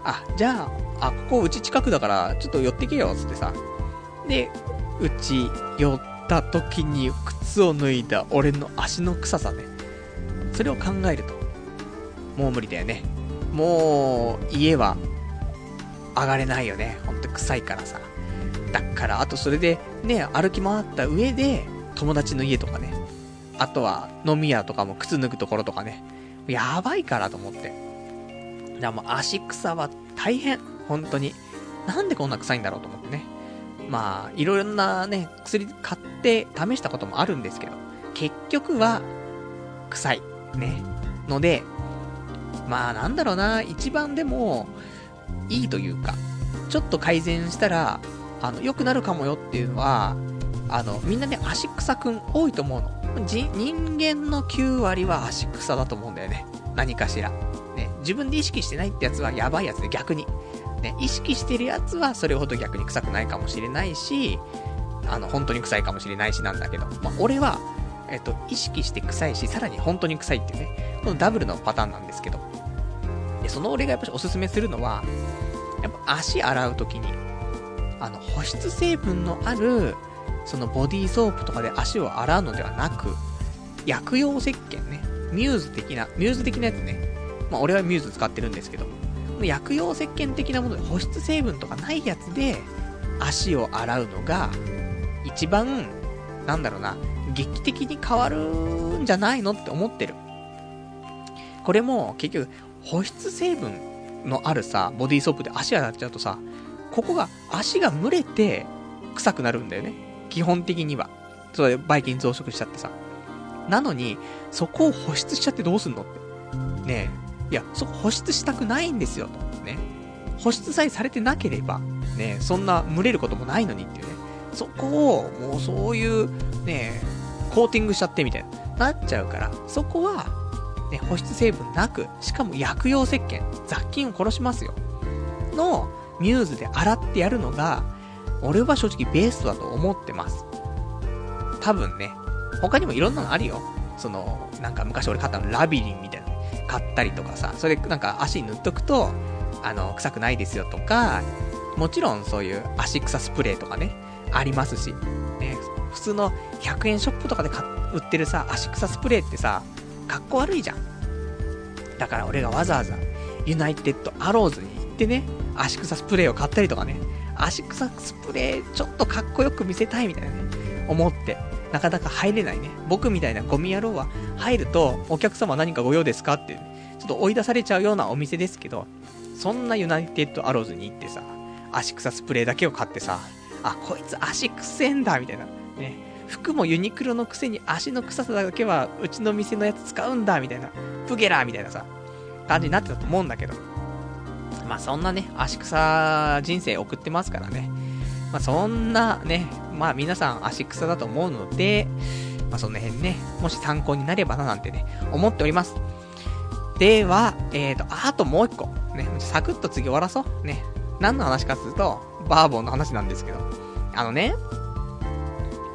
あ、じゃあ、あ、ここうち近くだから、ちょっと寄ってけよ、つってさ。で、うち寄った時に靴を脱いだ俺の足の臭さね。それを考えると、もう無理だよね。もう、家は、上がれないよね。ほんと臭いからさ。だから、あとそれで、ね、歩き回った上で、友達の家とかね。あとは、飲み屋とかも靴脱ぐところとかね。やばいからと思って。じゃあもう足草は大変。本当に。なんでこんな臭いんだろうと思ってね。まあ、いろんなね、薬買って試したこともあるんですけど、結局は、臭い。ね。ので、まあなんだろうな、一番でも、いいというか、ちょっと改善したら、あの、良くなるかもよっていうのは、あの、みんなね、足草くん多いと思うの。人間の9割は足草だと思うんだよね。何かしら。ね、自分で意識してないってやつはやばいやつで逆に。ね、意識してるやつはそれほど逆に臭くないかもしれないし、あの、本当に臭いかもしれないしなんだけど、まあ、俺は、えっと、意識して臭いし、さらに本当に臭いっていうね、このダブルのパターンなんですけど。で、その俺がやっぱりおすすめするのは、やっぱ足洗うときに、あの、保湿成分のある、そのボディーソープとかで足を洗うのではなく、薬用石鹸ね、ミューズ的な、ミューズ的なやつね。まあ俺はミューズ使ってるんですけど、薬用石鹸的なもので保湿成分とかないやつで足を洗うのが、一番、なんだろうな、劇的に変わるんじゃないのって思ってる。これも結局保湿成分のあるさ、ボディーソープで足洗っちゃうとさ、ここが、足が蒸れて臭くなるんだよね。基本的には。それでバイキン増殖しちゃってさ。なのに、そこを保湿しちゃってどうすんのって。ねえ。いや、そこ保湿したくないんですよ、と。ね。保湿さえされてなければ、ねそんな蒸れることもないのにっていうね。そこを、もうそういう、ねコーティングしちゃってみたいな、なっちゃうから、そこは、ね、保湿成分なく、しかも薬用石鹸、雑菌を殺しますよ。の、ミューズで洗ってやるのが、俺は正直ベースだと思ってます。多分ね、他にもいろんなのあるよ。その、なんか昔俺買ったのラビリンみたいなの買ったりとかさ、それなんか足に塗っとくと、あの、臭くないですよとか、もちろんそういう足草スプレーとかね、ありますし、ね、普通の100円ショップとかで売ってるさ、足草スプレーってさ、かっこ悪いじゃん。だから俺がわざわざ、ユナイテッドアローズに行ってね、足草スプレーを買ったりとかね、足草スプレーちょっとかっこよく見せたいみたいなね、思って、なかなか入れないね。僕みたいなゴミ野郎は入ると、お客様何かご用ですかって、ちょっと追い出されちゃうようなお店ですけど、そんなユナイテッドアローズに行ってさ、足草スプレーだけを買ってさ、あ、こいつ足くせんだみたいな。ね。服もユニクロのくせに足の臭さだけはうちの店のやつ使うんだみたいな。プゲラーみたいなさ、感じになってたと思うんだけど。まあそんなね、足草人生送ってますからね。まあそんなね、まあ皆さん足草だと思うので、まあその辺ね、もし参考になればななんてね、思っております。では、えーと、あともう一個。ね、サクッと次終わらそう。ね。何の話かっていうと、バーボンの話なんですけど。あのね、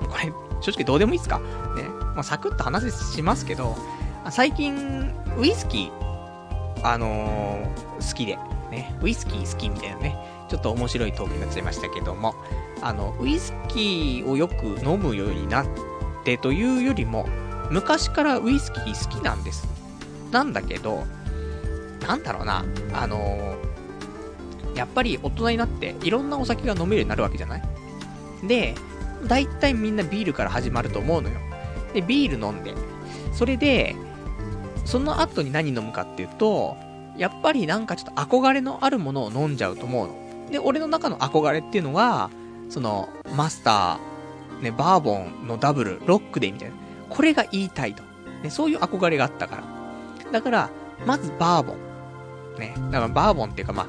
これ、正直どうでもいいっすか？ね。まあ、サクッと話しますけど、最近、ウイスキー、あのー、好きで、ね、ウイスキー好きみたいなね、ちょっと面白いトークになっちゃいましたけども、あの、ウイスキーをよく飲むようになってというよりも、昔からウイスキー好きなんです。なんだけど、なんだろうな、あの、やっぱり大人になっていろんなお酒が飲めるようになるわけじゃない？で、大体みんなビールから始まると思うのよ。で、ビール飲んで。それで、その後に何飲むかっていうと、やっぱりなんかちょっと憧れのあるものを飲んじゃうと思うの。で、俺の中の憧れっていうのは、その、マスター、ね、バーボンのダブル、ロックでみたいな。これが言いたいと。ね、そういう憧れがあったから。だから、まずバーボン。ね、だからバーボンっていうかまあ、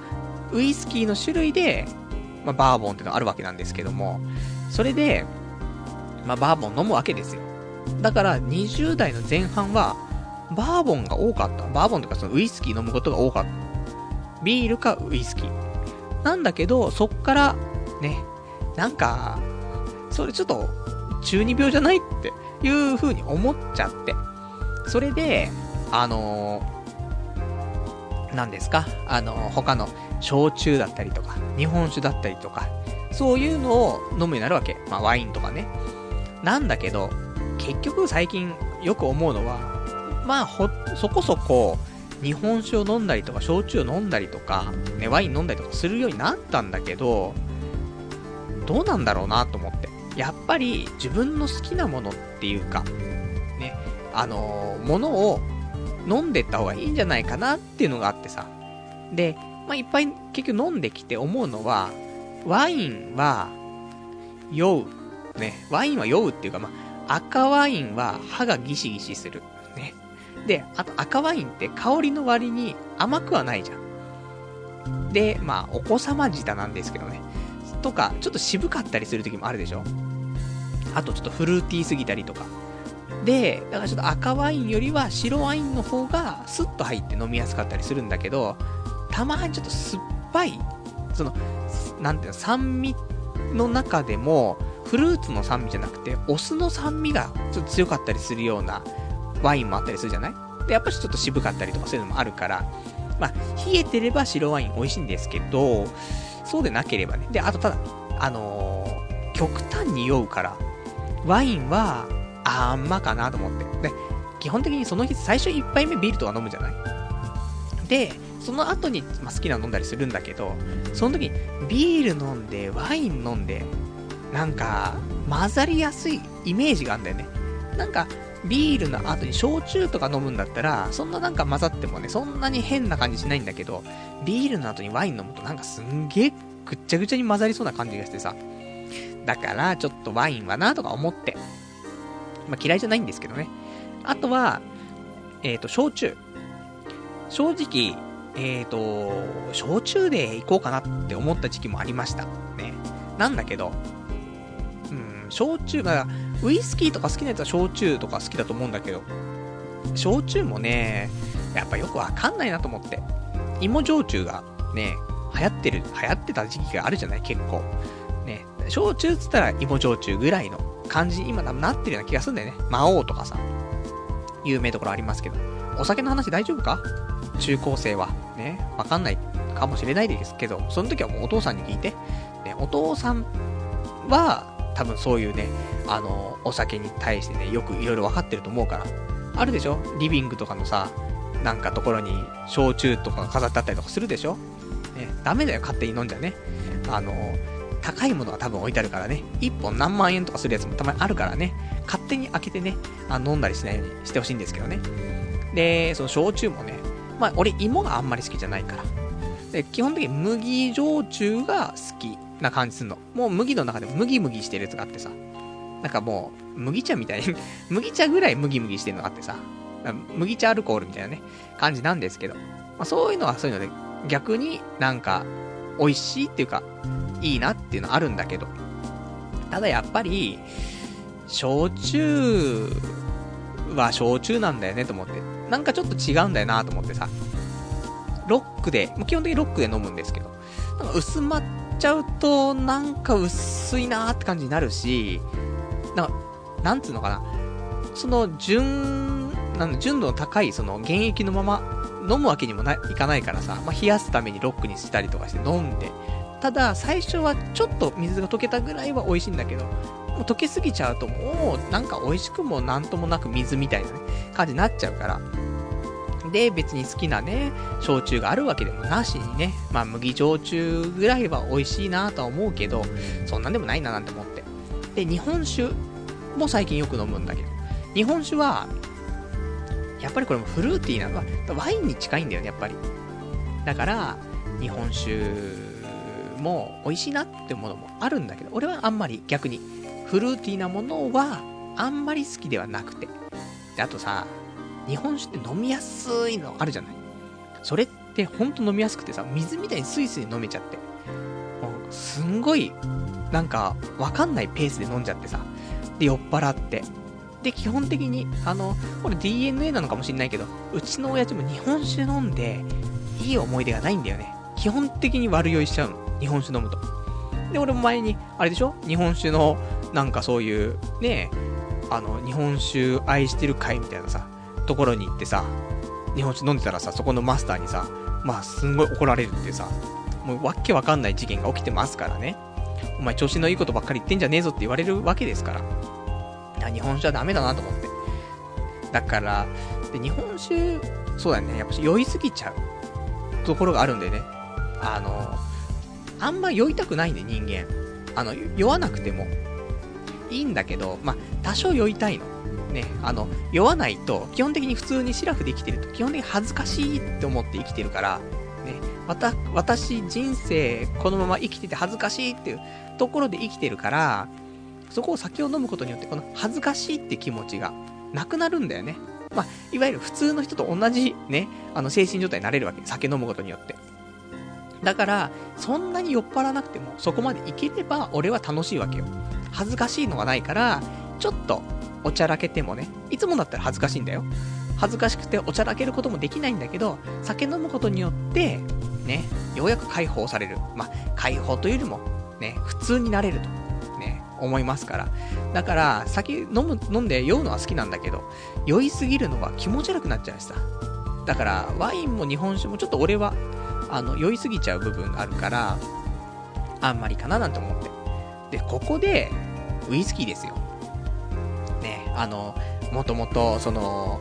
ウイスキーの種類で、まあ、バーボンっていうのがあるわけなんですけども、それで、まあ、バーボン飲むわけですよ。だから、20代の前半は、バーボンが多かった。バーボンとかそのウイスキー飲むことが多かった。ビールかウイスキー。なんだけど、そっから、ね、なんか、それちょっと、中二病じゃないっていう風に思っちゃって。それで、あのー、何ですか？あのー、他の焼酎だったりとか、日本酒だったりとか、そういうのを飲むようになるわけ。まあ、ワインとかね。なんだけど、結局最近よく思うのは、まあ、ほ、そこそこ、日本酒を飲んだりとか、焼酎を飲んだりとか、ね、ワイン飲んだりとかするようになったんだけど、どうなんだろうなと思って。やっぱり自分の好きなものっていうか、ね、あのー、ものを飲んでった方がいいんじゃないかなっていうのがあってさ。で、まあ、いっぱい結局飲んできて思うのは、ワインは、酔う。ね、ワインは酔うっていうか、まあ、赤ワインは歯がギシギシする。で、あと赤ワインって香りの割に甘くはないじゃん。で、まあ、お子様舌なんですけどね。とか、ちょっと渋かったりする時もあるでしょあとちょっとフルーティーすぎたりとか。で、だからちょっと赤ワインよりは白ワインの方がスッと入って飲みやすかったりするんだけど、たまにちょっと酸っぱい、その、なんていうの、酸味の中でも、フルーツの酸味じゃなくて、お酢の酸味がちょっと強かったりするようなワインもあったりするじゃない？で、やっぱりちょっと渋かったりとかそういうのもあるから、まあ、冷えてれば白ワイン美味しいんですけど、そうでなければね。で、あとただ、あのー、極端に酔うから、ワインは、あんまかなと思って。で、基本的にその日最初1杯目ビールとか飲むじゃない？で、その後に、まあ、好きなの飲んだりするんだけど、その時にビール飲んで、ワイン飲んで、なんか、混ざりやすいイメージがあるんだよね。なんか、ビールの後に焼酎とか飲むんだったら、そんななんか混ざってもね、そんなに変な感じしないんだけど、ビールの後にワイン飲むとなんかすんげえぐっちゃぐちゃに混ざりそうな感じがしてさ。だから、ちょっとワインはなとか思って。まあ嫌いじゃないんですけどね。あとは、えっ、ー、と、焼酎。正直、えっ、ー、と、焼酎で行こうかなって思った時期もありました。ね。なんだけど、うん、焼酎、まあ、ウイスキーとか好きなやつは焼酎とか好きだと思うんだけど、焼酎もね、やっぱよくわかんないなと思って。芋焼酎がね、流行ってる、流行ってた時期があるじゃない？結構。ね、焼酎っつったら芋焼酎ぐらいの感じに今なってるような気がするんだよね。魔王とかさ、有名ところありますけど。お酒の話大丈夫か？中高生は。ね、わかんないかもしれないですけど、その時はもうお父さんに聞いて。ね、お父さんは、多分そういうね、あの、お酒に対してね、よくいろいろ分かってると思うから。あるでしょ？リビングとかのさ、なんかところに焼酎とかが飾ってあったりとかするでしょ？ね、ダメだよ、勝手に飲んじゃね。あの、高いものが多分置いてあるからね、1本何万円とかするやつもたまにあるからね、勝手に開けてね、あ飲んだりしないようにしてほしいんですけどね。で、その焼酎もね、まあ俺芋があんまり好きじゃないから。で、基本的に麦焼酎が好きな感じすんの。もう麦の中で麦麦してるやつがあってさ。なんかもう、麦茶みたいに 麦茶ぐらい麦麦してるのがあってさ。麦茶アルコールみたいなね、感じなんですけど。まあそういうのはそういうので、逆になんか、美味しいっていうか、いいなっていうのはあるんだけど。ただやっぱり、焼酎は焼酎なんだよねと思って。なんかちょっと違うんだよなと思ってさ。ロックで、基本的にロックで飲むんですけど、なんか薄まっちゃうと、なんか薄いなーって感じになるし、なんか、なんつうのかな。その、純、なん純度の高い、その、原液のまま飲むわけにもないかないからさ、まあ、冷やすためにロックにしたりとかして飲んで、ただ、最初はちょっと水が溶けたぐらいは美味しいんだけど、もう溶けすぎちゃうともう、なんか美味しくもなんともなく水みたいなね、感じになっちゃうから。で、別に好きなね、焼酎があるわけでもなしにね、まあ麦焼酎ぐらいは美味しいなとは思うけど、そんなんでもないななんて思って。で、日本酒も最近よく飲むんだけど、日本酒は、やっぱりこれもフルーティーなのは、ワインに近いんだよね、やっぱり。だから、日本酒も美味しいなってものもあるんだけど、俺はあんまり逆に、フルーティーなものはあんまり好きではなくて。で、あとさ、日本酒って飲みやすいのあるじゃない？それってほんと飲みやすくてさ、水みたいにスイスイ飲めちゃって。もう、すんごい、なんか、わかんないペースで飲んじゃってさ。で、酔っ払って。で、基本的に、あの、これ DNA なのかもしんないけど、うちの親父も日本酒飲んで、いい思い出がないんだよね。基本的に悪酔いしちゃうの。日本酒飲むと。で、俺も前に、あれでしょ？日本酒の、なんかそういう、ねあの、日本酒愛してる会みたいなさ、ところに行ってさ、日本酒飲んでたらさ、そこのマスターにさ、まあ、すんごい怒られるってさ、もうわけわかんない事件が起きてますからね。お前調子のいいことばっかり言ってんじゃねえぞって言われるわけですから。日本酒はダメだなと思って。だから、で、日本酒、そうだよね、やっぱ酔いすぎちゃうところがあるんでね。あの、あんま酔いたくないんで、人間。あの、酔わなくてもいいんだけど、まあ、多少酔いたいの。ね、あの、酔わないと、基本的に普通にシラフで生きてると、基本的に恥ずかしいって思って生きてるから、ね、わた、私、人生、このまま生きてて恥ずかしいっていうところで生きてるから、そこを酒を飲むことによって、この恥ずかしいって気持ちがなくなるんだよね。まあ、いわゆる普通の人と同じね、あの、精神状態になれるわけ。酒飲むことによって。だから、そんなに酔っ払わなくても、そこまでいければ、俺は楽しいわけよ。恥ずかしいのがないから、ちょっと、おちゃらけてもね、いつもだったら恥ずかしいんだよ。恥ずかしくておちゃらけることもできないんだけど、酒飲むことによって、ね、ようやく解放される。まあ、解放というよりも、ね、普通になれると、ね、思いますから。だから、酒飲む、飲んで酔うのは好きなんだけど、酔いすぎるのは気持ち悪くなっちゃうしさ。だから、ワインも日本酒もちょっと俺は、あの、酔いすぎちゃう部分があるから、あんまりかななんて思って。で、ここで、ウイスキーですよ。あの、もともと、その、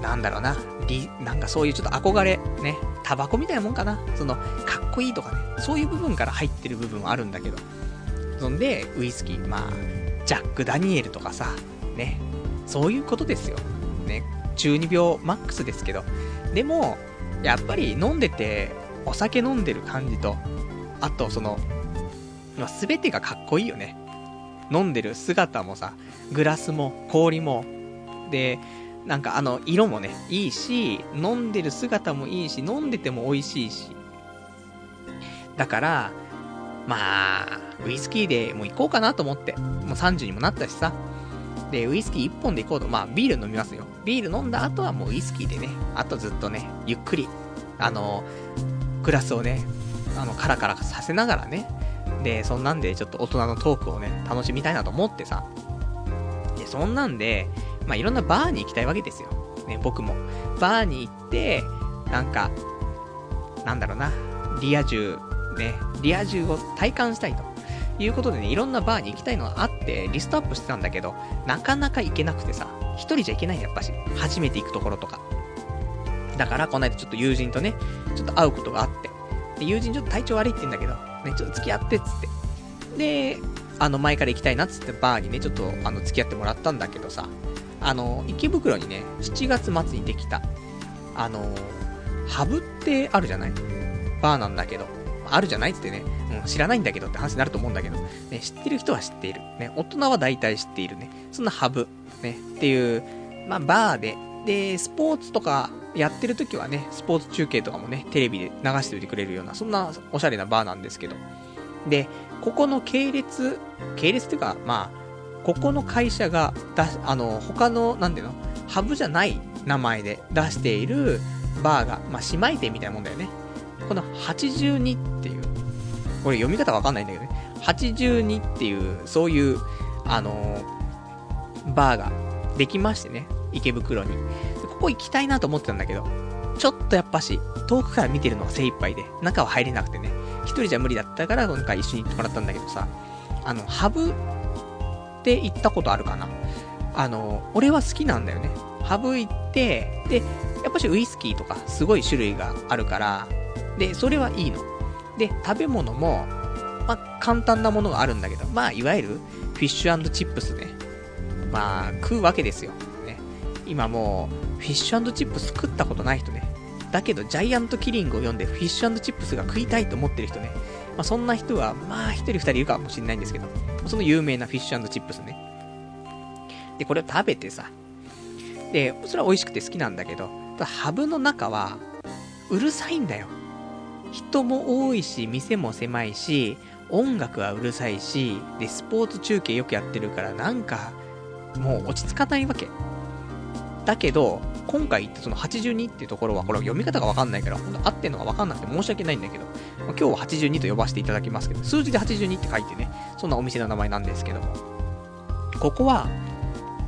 なんだろうな、り、なんかそういうちょっと憧れ、ね、タバコみたいなもんかな。その、かっこいいとかね、そういう部分から入ってる部分はあるんだけど。そんで、ウイスキー、まあ、ジャック・ダニエルとかさ、ね、そういうことですよ。ね、中二病マックスですけど。でも、やっぱり飲んでて、お酒飲んでる感じと、あとその、まあ、全てがかっこいいよね。飲んでる姿もさ、グラスも氷も、で、なんかあの、色もね、いいし、飲んでる姿もいいし、飲んでても美味しいし。だから、まあ、ウイスキーでもう行こうかなと思って。もう30にもなったしさ。で、ウイスキー1本で行こうと。まあ、ビール飲みますよ。ビール飲んだ後はもうウイスキーでね、あとずっとね、ゆっくり、あの、グラスをね、あの、カラカラさせながらね、で、そんなんでちょっと大人のトークをね、楽しみたいなと思ってさ。で、そんなんで、まあ、いろんなバーに行きたいわけですよ。ね、僕も。バーに行って、なんか、なんだろうな、リア充、ね、リア充を体感したいと。いうことでね、いろんなバーに行きたいのがあって、リストアップしてたんだけど、なかなか行けなくてさ、一人じゃ行けないやっぱし。初めて行くところとか。だから、この間ちょっと友人とね、ちょっと会うことがあって。で、友人ちょっと体調悪いって言うんだけど、ね、ちょっと付き合ってっつって。で、あの、前から行きたいなっつってバーにね、ちょっと、あの、付き合ってもらったんだけどさ、あの、池袋にね、7月末にできた、あの、ハブってあるじゃない？バーなんだけど、あるじゃないっつってね、うん、知らないんだけどって話になると思うんだけど、ね、知ってる人は知っている。ね、大人は大体知っているね。そんなハブ、ね、っていう、まあ、バーで、で、スポーツとかやってる時はね、スポーツ中継とかもね、テレビで流しておいてくれるような、そんなおしゃれなバーなんですけど。で、ここの系列、系列っていうか、まあ、ここの会社が出あの、他の、なんていうの、ハブじゃない名前で出しているバーが、まあ、姉妹店みたいなもんだよね。この82っていう、これ読み方わかんないんだけどね。82っていう、そういう、あの、バーができましてね、池袋に。ここ行きたいなと思ってたんだけど、ちょっとやっぱし、遠くから見てるのが精一杯で、中は入れなくてね、一人じゃ無理だったから、今回一緒に行ってもらったんだけどさ、あの、ハブって行ったことあるかなあの、俺は好きなんだよね。ハブ行って、で、やっぱしウイスキーとかすごい種類があるから、で、それはいいの。で、食べ物も、まあ、簡単なものがあるんだけど、まあ、いわゆるフィッシュチップスね。まあ、食うわけですよ。今もう、フィッシュチップス食ったことない人ね。だけど、ジャイアントキリングを読んで、フィッシュチップスが食いたいと思ってる人ね。まあ、そんな人は、まあ、一人二人いるかもしれないんですけど、その有名なフィッシュチップスね。で、これを食べてさ。で、それは美味しくて好きなんだけど、ただハブの中は、うるさいんだよ。人も多いし、店も狭いし、音楽はうるさいし、で、スポーツ中継よくやってるから、なんか、もう落ち着かないわけ。だけど、今回言ったその82っていうところは、これは読み方がわかんないから、ほんと合ってんのがわかんなくて申し訳ないんだけど、まあ今日は82と呼ばせていただきますけど、数字で82って書いてね、そんなお店の名前なんですけども。ここは、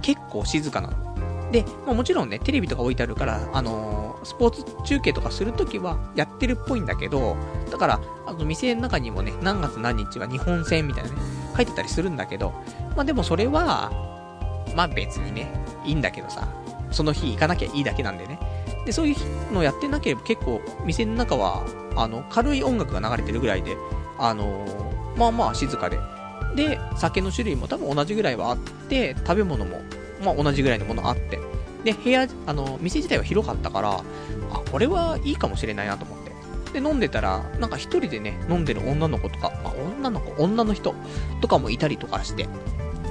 結構静かなの。で、まあ、もちろんね、テレビとか置いてあるから、あのースポーツ中継とかするときはやってるっぽいんだけど、だから、あの、店の中にもね、何月何日は日本戦みたいなね、書いてたりするんだけど、まあでもそれは、まあ別にね、いいんだけどさ、その日行かなきゃいいだけなんでね。で、そういうのやってなければ結構、店の中は、あの、軽い音楽が流れてるぐらいで、あのーまあまあ静かで。で、酒の種類も多分同じぐらいはあって、食べ物も、まあ同じぐらいのものあって。で、部屋、あの、店自体は広かったから、あ、これはいいかもしれないなと思って。で、飲んでたら、なんか一人でね、飲んでる女の子とか、まあ、女の子、女の人とかもいたりとかして。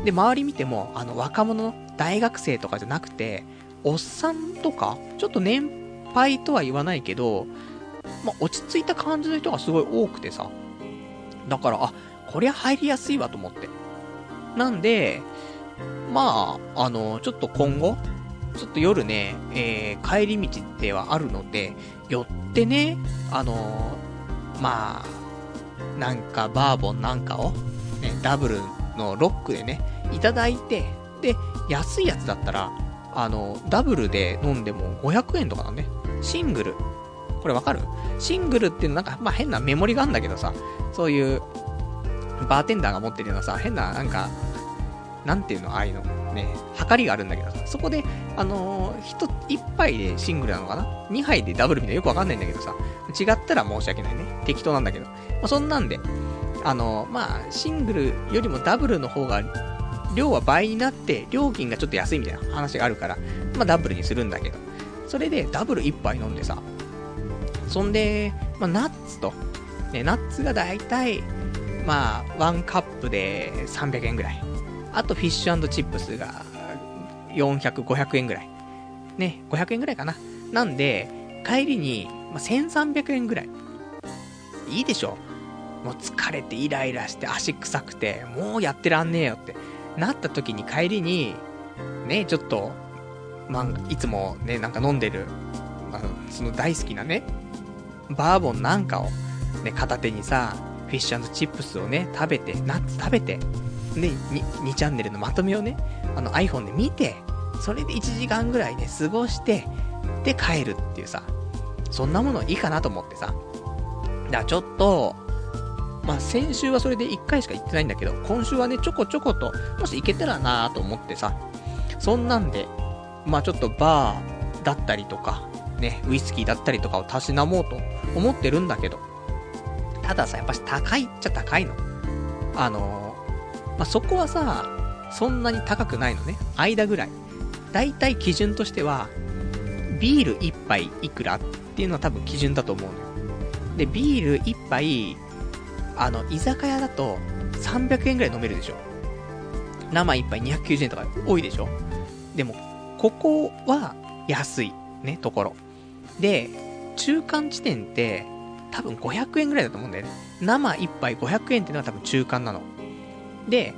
で、周り見ても、あの、若者、大学生とかじゃなくて、おっさんとか、ちょっと年配とは言わないけど、まあ、落ち着いた感じの人がすごい多くてさ。だから、あ、こりゃ入りやすいわと思って。なんで、まあ、あの、ちょっと今後、ちょっと夜ね、えー、帰り道ではあるので、寄ってね、あのまあ、なんかバーボンなんかを、ね、ダブルのロックでね、いただいて、で、安いやつだったら、あの、ダブルで飲んでも500円とかだね。シングル。これわかる？シングルっていうのなんか、まあ変なメモリがあるんだけどさ、そういう、バーテンダーが持ってるようなさ、変な、なんか、なんていうの、ああいうの、ね、測りがあるんだけどさ、そこで、あのー、一、一杯でシングルなのかな？二杯でダブルみたいなよくわかんないんだけどさ、違ったら申し訳ないね。適当なんだけど。まあ、そんなんで、あのー、まあ、シングルよりもダブルの方が、量は倍になって、料金がちょっと安いみたいな話があるから、まあ、ダブルにするんだけど、それでダブル一杯飲んでさ、そんで、まあ、ナッツと、ね、ナッツがだいたい、まあ、ワンカップで300円ぐらい。あとフィッシュチップスが400、500円ぐらい。ね、500円ぐらいかな。なんで、帰りに、まあ、1300円ぐらい。いいでしょもう疲れてイライラして足臭くて、もうやってらんねえよってなった時に帰りに、ね、ちょっと、まあ、いつもね、なんか飲んでる、まあ、その大好きなね、バーボンなんかを、ね、片手にさ、フィッシュチップスをね、食べて、ナッツ食べて、で、2, 2チャンネルのまとめをね、あの iPhone で見て、それで1時間ぐらいね、過ごして、で帰るっていうさ、そんなものいいかなと思ってさ。だからちょっと、まあ先週はそれで1回しか行ってないんだけど、今週はね、ちょこちょこと、もし行けたらなと思ってさ、そんなんで、まあちょっとバーだったりとか、ね、ウイスキーだったりとかをたしなもうと思ってるんだけど、たださ、やっぱし高いっちゃ高いの。あのまあ、そこはさ、そんなに高くないのね。間ぐらい。だいたい基準としては、ビール1杯いくらっていうのは多分基準だと思うのよ。で、ビール1杯、あの、居酒屋だと300円ぐらい飲めるでしょ。生1杯290円とか多いでしょ。でも、ここは安い、ね、ところ。で、中間地点って、多分500円ぐらいだと思うんだよね。生1杯500円っていうのは多分中間なの。で、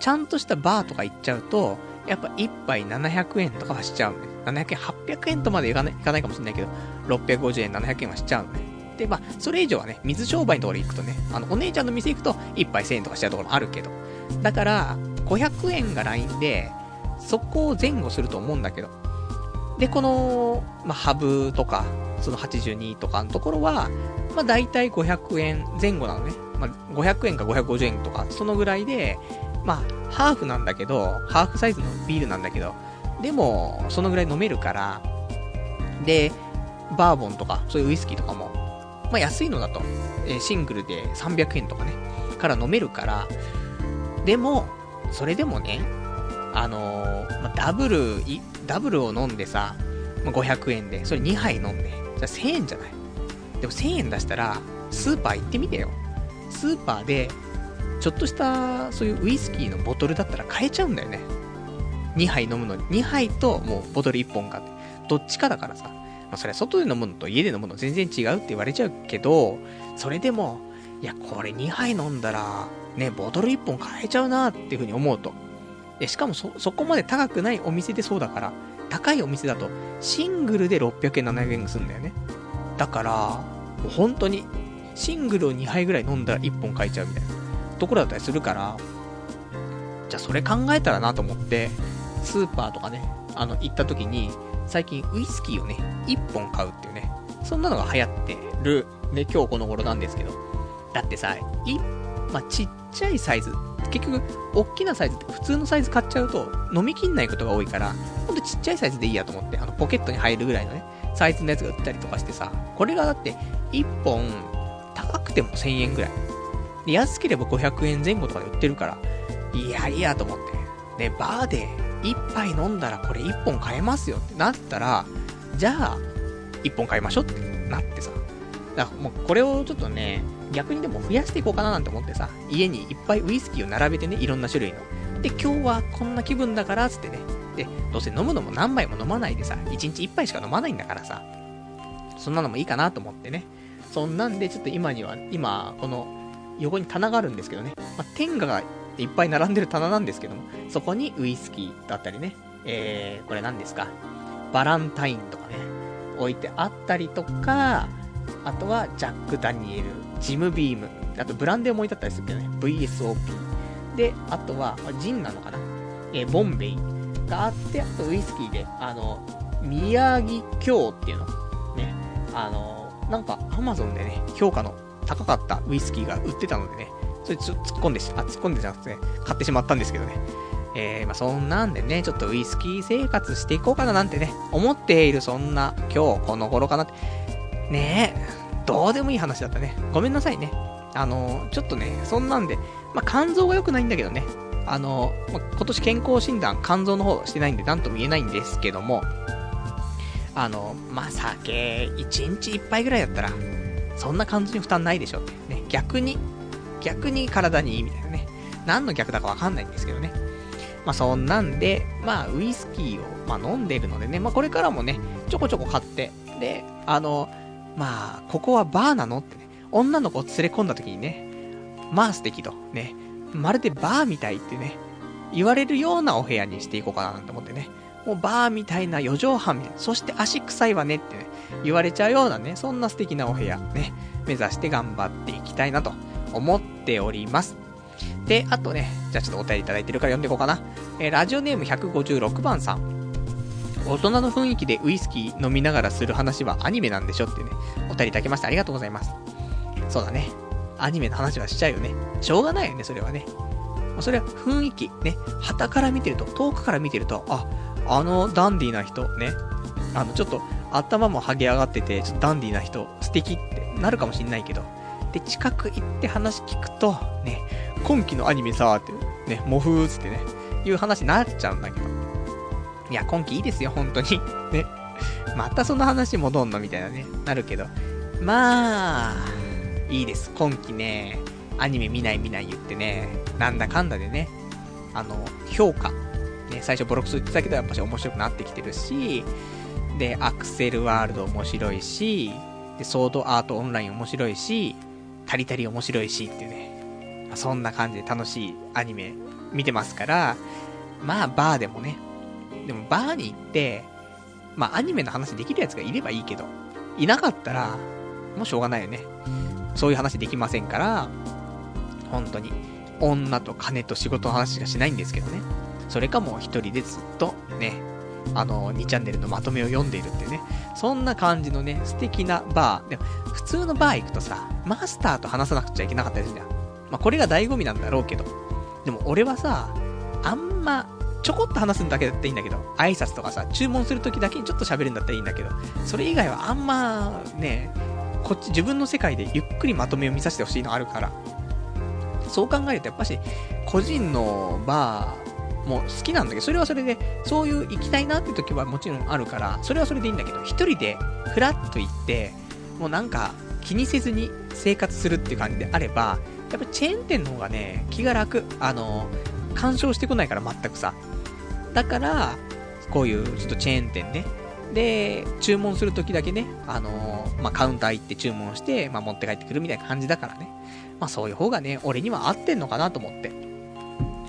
ちゃんとしたバーとか行っちゃうと、やっぱ1杯700円とかはしちゃうね。700円、800円とまでいかないいかないかもしれないけど、650円、700円はしちゃうのね。で、まあ、それ以上はね、水商売のところ行くとね、あの、お姉ちゃんの店行くと、1杯1000円とかしちゃうところもあるけど。だから、500円がラインで、そこを前後すると思うんだけど。で、この、まあ、ハブとか、その82とかのところは、まあ、大体500円前後なのね。まあ、500円か550円とか、そのぐらいで、まあ、ハーフなんだけど、ハーフサイズのビールなんだけど、でも、そのぐらい飲めるから、で、バーボンとか、そういうウイスキーとかも、まあ安いのだと、えー、シングルで300円とかね、から飲めるから、でも、それでもね、あのー、まあ、ダブル、ダブルを飲んでさ、まあ、500円で、それ2杯飲んで、じゃあ1000円じゃない？でも1000円出したら、スーパー行ってみてよ。スーパーで、ちょっとしたそういうウイスキーのボトルだったら買えちゃうんだよね。2杯飲むのに。2杯ともうボトル1本買って。どっちかだからさ。まあ、それは外で飲むのと家で飲むの全然違うって言われちゃうけど、それでも、いや、これ2杯飲んだら、ね、ボトル1本買えちゃうなっていう風に思うと。で、しかもそ、そこまで高くないお店でそうだから、高いお店だと、シングルで600円、700円するんだよね。だから、本当に、シングルを2杯ぐらい飲んだら1本買えちゃうみたいなところだったりするから、じゃあそれ考えたらなと思って、スーパーとかね、あの、行った時に、最近ウイスキーをね、1本買うっていうね、そんなのが流行ってる、ね、今日この頃なんですけど、だってさ、い、まあ、ちっちゃいサイズ、結局、大きなサイズって普通のサイズ買っちゃうと、飲みきんないことが多いから、ほんとちっちゃいサイズでいいやと思って、あの、ポケットに入るぐらいのね、サイズのやつが売ったりとかしてさ、これがだって、1本、高くても1000円ぐらい。で、安ければ500円前後とかで売ってるから、いやいやと思って。で、バーで1杯飲んだらこれ1本買えますよってなったら、じゃあ、1本買いましょうってなってさ。だからもうこれをちょっとね、逆にでも増やしていこうかななんて思ってさ、家にいっぱいウイスキーを並べてね、いろんな種類の。で、今日はこんな気分だから、つってね。で、どうせ飲むのも何杯も飲まないでさ、1日1杯しか飲まないんだからさ、そんなのもいいかなと思ってね。そんなんで、ちょっと今には、今、この、横に棚があるんですけどね。まあ、天下がいっぱい並んでる棚なんですけども、そこにウイスキーだったりね。えー、これ何ですかバランタインとかね、置いてあったりとか、あとはジャック・ダニエル、ジム・ビーム、あとブランデーも置いてあったりするけどね、VSOP。で、あとは、ジンなのかなえー、ボンベイがあって、あとウイスキーで、あの、宮城京っていうの。ね。あの、なんか、アマゾンでね、評価の高かったウイスキーが売ってたのでね、それちょっと突っ込んでし、あ、突っ込んでじゃなくてね、買ってしまったんですけどね。えー、まあそんなんでね、ちょっとウイスキー生活していこうかななんてね、思っているそんな今日この頃かなって。ねえ、どうでもいい話だったね。ごめんなさいね。あの、ちょっとね、そんなんで、まあ肝臓が良くないんだけどね。あの、まあ、今年健康診断、肝臓の方してないんで何とも言えないんですけども、あの、まあ、酒、1日1杯ぐらいだったら、そんな感じに負担ないでしょって。ね、逆に、逆に体にいいみたいなね。何の逆だかわかんないんですけどね。まあそんなんで、まあウイスキーを、まあ、飲んでるのでね、まあこれからもね、ちょこちょこ買って、で、あの、まあ、ここはバーなのってね、女の子を連れ込んだ時にね、まあ素敵と、ね、まるでバーみたいってね、言われるようなお部屋にしていこうかななんて思ってね、もうバーみたいな4畳半みたいな、そして足臭いわねってね、言われちゃうようなね、そんな素敵なお部屋ね、目指して頑張っていきたいなと思っております。で、あとね、じゃあちょっとお便りいただいてるから読んでいこうかな。えー、ラジオネーム156番さん。大人の雰囲気でウイスキー飲みながらする話はアニメなんでしょってね、お便りいただきましてありがとうございます。そうだね。アニメの話はしちゃうよね。しょうがないよね、それはね。それは雰囲気、ね。旗から見てると、遠くから見てると、あ、あのダンディーな人、ね。あの、ちょっと頭も剥げ上がってて、ちょっとダンディーな人、素敵ってなるかもしんないけど、で、近く行って話聞くと、ね、今期のアニメさー、って、ね、モフーつってね、いう話になっちゃうんだけど。いや、今期いいですよ、本当に。ね。またその話戻んのみたいなね、なるけど。まあ、いいです。今期ね、アニメ見ない見ない言ってね、なんだかんだでね、あの、評価。ね、最初ボロクソ言ってたけど、やっぱし面白くなってきてるし、で、アクセルワールド面白いし、で、ソードアートオンライン面白いし、タリタリ面白いしっていうね、そんな感じで楽しいアニメ見てますから、まあ、バーでもね、でもバーに行って、まあ、アニメの話できるやつがいればいいけど、いなかったら、もうしょうがないよね。そういう話できませんから、本当に、女と金と仕事の話しかしないんですけどね。それかもう一人でずっとね、あの、2チャンネルのまとめを読んでいるってね、そんな感じのね、素敵なバー。でも、普通のバー行くとさ、マスターと話さなくちゃいけなかったりするじゃん。まあ、これが醍醐味なんだろうけど。でも俺はさ、あんま、ちょこっと話すんだけだっていいんだけど、挨拶とかさ、注文するときだけにちょっと喋るんだったらいいんだけど、それ以外はあんま、ね、こっち自分の世界でゆっくりまとめを見させてほしいのあるから、そう考えるとやっぱし、個人のバーもう好きなんだけど、それはそれで、そういう行きたいなって時はもちろんあるから、それはそれでいいんだけど、一人でフラッと行って、もうなんか気にせずに生活するっていう感じであれば、やっぱチェーン店の方がね、気が楽。あの、干渉してこないから全くさ。だから、こういうちょっとチェーン店ね。で、注文するときだけね、あの、まあ、カウンター行って注文して、まあ、持って帰ってくるみたいな感じだからね。まあ、そういう方がね、俺には合ってんのかなと思って。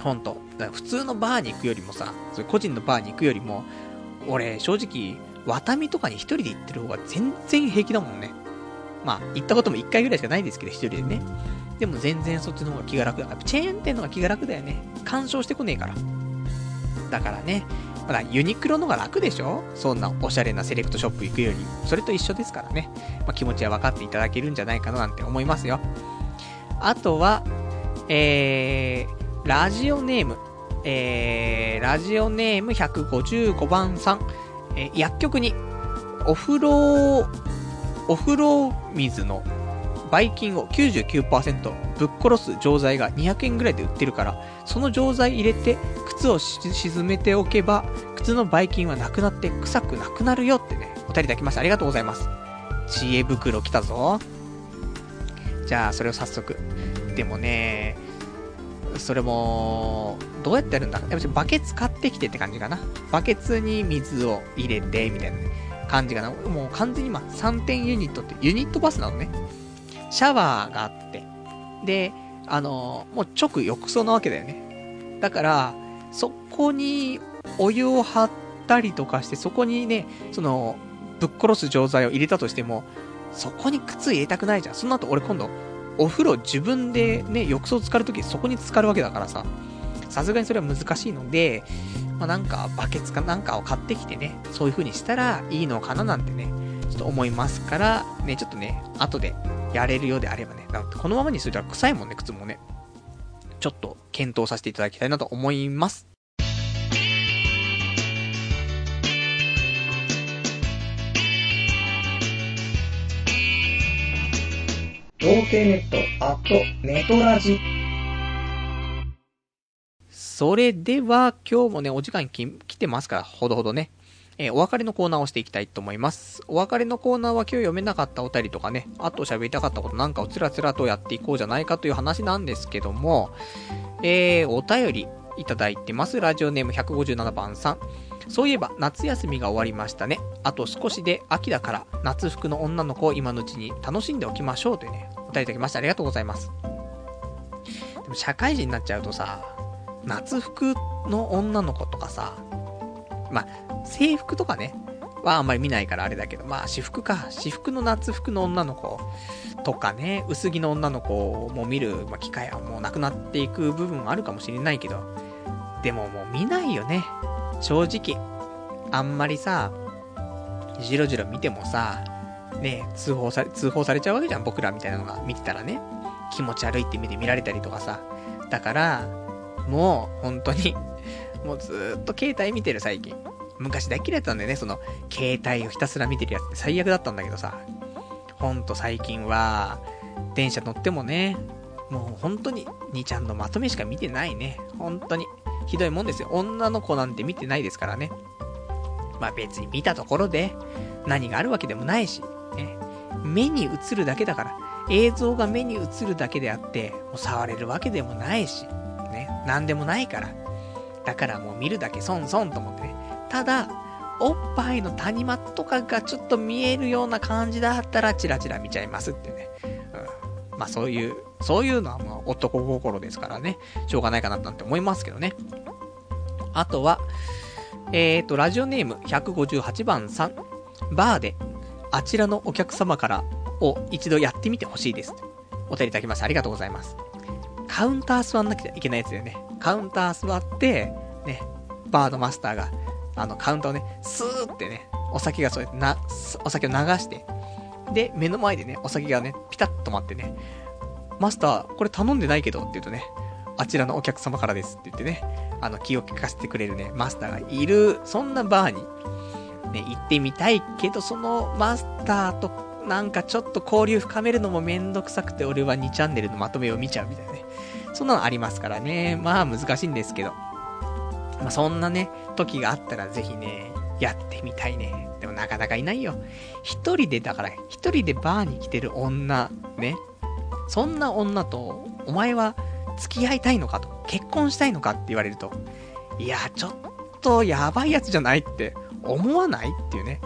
ほんと。だから普通のバーに行くよりもさ、そ個人のバーに行くよりも、俺、正直、ワタミとかに一人で行ってる方が全然平気だもんね。まあ、行ったことも一回ぐらいしかないですけど、一人でね。でも全然そっちの方が気が楽だ。チェーン店の方が気が楽だよね。干渉してこねえから。だからね、まだユニクロの方が楽でしょ？そんなおしゃれなセレクトショップ行くより。それと一緒ですからね。まあ、気持ちは分かっていただけるんじゃないかななんて思いますよ。あとは、えー、ラジオネーム。えー、ラジオネーム155番さん。えー、薬局に、お風呂、お風呂水のばい菌を99%ぶっ殺す錠剤が200円ぐらいで売ってるから、その錠剤入れて靴を沈めておけば、靴のばい菌はなくなって臭くなくなるよってね、お便りいただきました。ありがとうございます。知恵袋来たぞ。じゃあ、それを早速。でもね、それも、どうやってやるんだ？やっぱバケツ買ってきてって感じかな。バケツに水を入れて、みたいな感じかな。もう完全に今、3点ユニットって、ユニットバスなのね。シャワーがあって、で、あの、もう直浴槽なわけだよね。だから、そこにお湯を張ったりとかして、そこにね、その、ぶっ殺す錠剤を入れたとしても、そこに靴入れたくないじゃん。その後俺今度、お風呂自分でね、浴槽浸かるときそこに浸かるわけだからさ、さすがにそれは難しいので、まあ、なんかバケツかなんかを買ってきてね、そういう風にしたらいいのかななんてね、ちょっと思いますから、ね、ちょっとね、後でやれるようであればね、だってこのままにすると臭いもんね、靴もね。ちょっと検討させていただきたいなと思います。童貞ネット、アット、ネトラジ。それでは、今日もね、お時間来てますから、ほどほどね。えー、お別れのコーナーをしていきたいと思います。お別れのコーナーは今日読めなかったお便りとかね、あと喋りたかったことなんかをつらつらとやっていこうじゃないかという話なんですけども、えー、お便りいただいてます。ラジオネーム157番さん。そういえば、夏休みが終わりましたね。あと少しで秋だから、夏服の女の子を今のうちに楽しんでおきましょうというね、お便りいただきました。ありがとうございます。でも社会人になっちゃうとさ、夏服の女の子とかさ、まあ、制服とかね、はあんまり見ないからあれだけど、まあ私服か。私服の夏服の女の子とかね、薄着の女の子も見る、ま、機会はもうなくなっていく部分はあるかもしれないけど、でももう見ないよね。正直。あんまりさ、じろじろ見てもさ、ね、通報され、通報されちゃうわけじゃん、僕らみたいなのが見てたらね。気持ち悪いって目で見られたりとかさ。だから、もう、本当にもうずっと携帯見てる最近。昔大嫌いだったんだよね、その、携帯をひたすら見てるやつって最悪だったんだけどさ。ほんと最近は、電車乗ってもね、もう本当に、兄ちゃんのまとめしか見てないね。本当に。ひどいもんですよ。女の子なんて見てないですからね。まあ別に見たところで、何があるわけでもないし、ね。目に映るだけだから、映像が目に映るだけであって、もう触れるわけでもないし、ね。なんでもないから。だからもう見るだけ損損と思ってね。ただ、おっぱいの谷間とかがちょっと見えるような感じだったらチラチラ見ちゃいますってね。まあそういう、そういうのはまあ男心ですからね。しょうがないかななんて思いますけどね。あとは、えーと、ラジオネーム158番さん。バーで、あちらのお客様からを一度やってみてほしいです。お便りいただきましてありがとうございます。カウンター座んなきゃいけないやつだよね。カウンター座って、ね、バーのマスターが、あの、カウンターをね、スーってね、お酒がそうやってな、お酒を流して、で、目の前でね、お酒がね、ピタッと止まってね、マスター、これ頼んでないけどって言うとね、あちらのお客様からですって言ってね、あの、気を利かせてくれるね、マスターがいる、そんなバーに、ね、行ってみたいけど、そのマスターとなんかちょっと交流深めるのもめんどくさくて、俺は2チャンネルのまとめを見ちゃうみたいなね。そんなのありますからね。まあ難しいんですけど。まあそんなね、時があったらぜひね、やってみたいね。でもなかなかいないよ。一人で、だから、一人でバーに来てる女、ね。そんな女と、お前は付き合いたいのかと、結婚したいのかって言われると、いや、ちょっとやばいやつじゃないって思わないっていうね。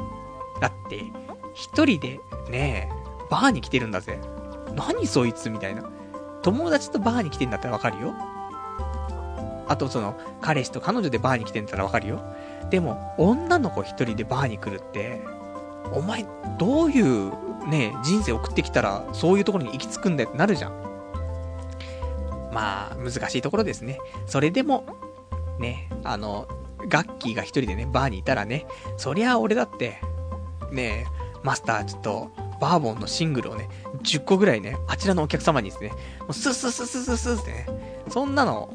だって、一人でねバーに来てるんだぜ。何そいつみたいな。友達とバーに来てんだったらわかるよ。あとその、彼氏と彼女でバーに来てんだったらわかるよ。でも、女の子一人でバーに来るって、お前、どういうね、人生送ってきたら、そういうところに行き着くんだよってなるじゃん。まあ、難しいところですね。それでも、ね、あの、ガッキーが一人でね、バーにいたらね、そりゃ俺だって、ね、マスターちょっと、バーボンのシングルをね、10個ぐらいね、あちらのお客様にですね、もうスッスッスッスッスッスッってね、そんなの、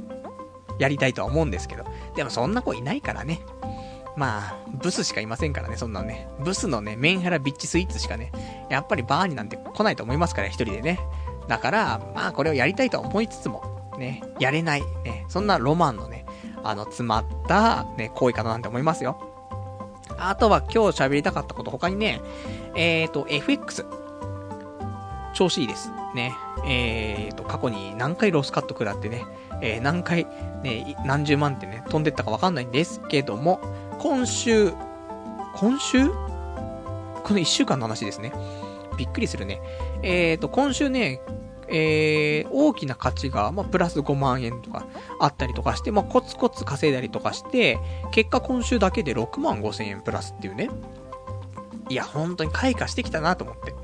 やりたいとは思うんですけど、でもそんな子いないからね。まあ、ブスしかいませんからね、そんなのね。ブスのね、メンヘラビッチスイーツしかね、やっぱりバーになんて来ないと思いますから、一人でね。だから、まあこれをやりたいとは思いつつも、ね、やれない、ね、そんなロマンのね、あの、詰まった、ね、行為かななんて思いますよ。あとは今日喋りたかったこと他にね、えーと、FX。調子いいです。ね。えーと、過去に何回ロスカット食らってね、えー、何回、ね、何十万ってね、飛んでったかわかんないんですけども、今週、今週？この1週間の話ですね。びっくりするね。えーと、今週ね、えー、大きな価値が、まあ、プラス5万円とかあったりとかして、まあ、コツコツ稼いだりとかして、結果今週だけで6万5千円プラスっていうね。いや、本当に開花してきたなと思って。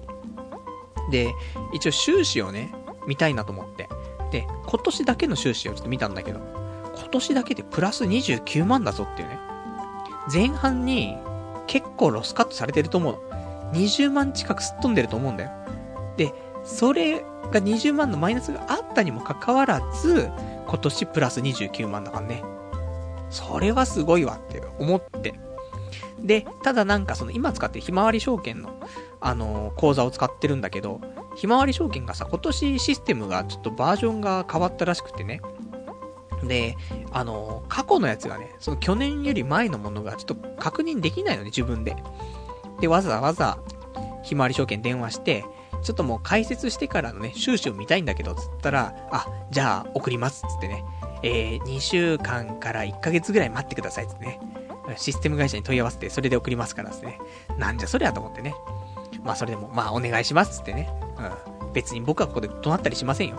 で、一応収支をね、見たいなと思って。で、今年だけの収支をちょっと見たんだけど、今年だけでプラス29万だぞっていうね。前半に結構ロスカットされてると思う。20万近くすっ飛んでると思うんだよ。で、それが20万のマイナスがあったにもかかわらず、今年プラス29万だからね。それはすごいわって思って。で、ただなんかその今使ってひまわり証券の、あのー、口座を使ってるんだけど、ひまわり証券がさ、今年システムがちょっとバージョンが変わったらしくてね。で、あの、過去のやつがね、その去年より前のものがちょっと確認できないのね、自分で。で、わざわざ、ひまわり証券電話して、ちょっともう解説してからのね、収支を見たいんだけど、つったら、あ、じゃあ送ります、つってね。えー、2週間から1ヶ月ぐらい待ってください、つってね。システム会社に問い合わせて、それで送りますから、つってね。なんじゃそりゃと思ってね。まあそれでも、まあお願いします、つってね。うん。別に僕はここで怒鳴ったりしませんよ。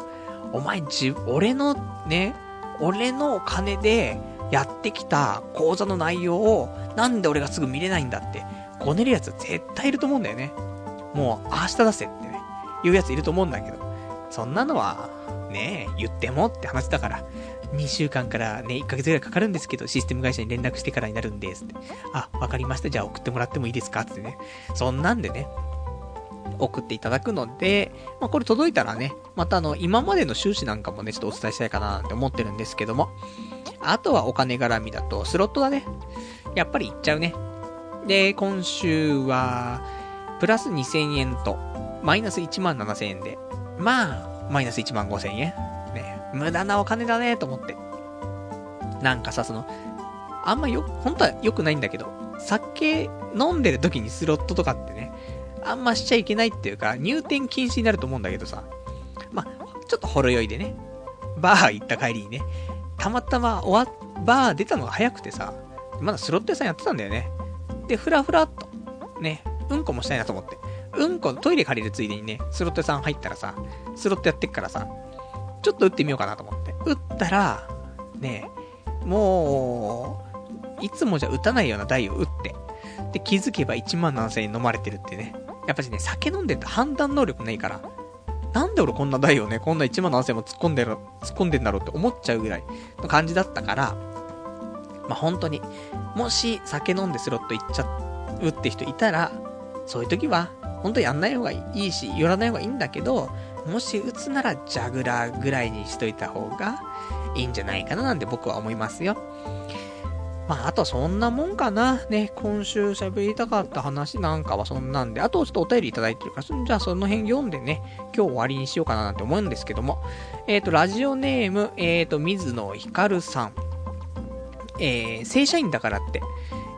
お前、じ、俺の、ね、俺の金でやってきた講座の内容を、なんで俺がすぐ見れないんだって、こねるやつ絶対いると思うんだよね。もう、明日出せってね、言うやついると思うんだけど、そんなのは、ねえ、言ってもって話だから、2週間からね、1ヶ月ぐらいかかるんですけど、システム会社に連絡してからになるんですって。あ、わかりました。じゃあ送ってもらってもいいですかってね。そんなんでね、送っていただくので、まあ、これ届いたらね、またあの、今までの収支なんかもね、ちょっとお伝えしたいかなって思ってるんですけども、あとはお金絡みだと、スロットだね。やっぱりいっちゃうね。で、今週は、プラス2000円と、マイナス1万7000円で、まあ、マイナス1万5000円。ね、無駄なお金だね、と思って。なんかさ、その、あんまよ、本当は良くないんだけど、酒飲んでる時にスロットとかってね、あんましちゃいけないっていうか、入店禁止になると思うんだけどさ、まあ、ちょっとほろ酔いでね、バー行った帰りにね、たまたま終わ、バー出たのが早くてさ、まだスロット屋さんやってたんだよね。で、ふらふらっと、ね、うんこもしたいなと思って。うんこ、トイレ借りるついでにね、スロット屋さん入ったらさ、スロットやってっからさ、ちょっと打ってみようかなと思って。打ったら、ね、もう、いつもじゃ打たないような台を打って、で、気づけば1万7000円飲まれてるってね。やっぱりね、酒飲んでると判断能力ないから、なんで俺こんな台をね、こんな1万7000円も突っ込んでる、突っ込んでんだろうって思っちゃうぐらいの感じだったから、まあ、本当に、もし酒飲んでスロット行っちゃうって人いたら、そういう時は、本当やんない方がいいし、寄らない方がいいんだけど、もし打つならジャグラーぐらいにしといた方がいいんじゃないかななんて僕は思いますよ。まあ、あとそんなもんかな。ね、今週喋りたかった話なんかはそんなんで、あとちょっとお便りいただいてるから、じゃあその辺読んでね、今日終わりにしようかななんて思うんですけども、えっ、ー、と、ラジオネーム、えっ、ー、と、水野ひかるさん。えー、正社員だからって、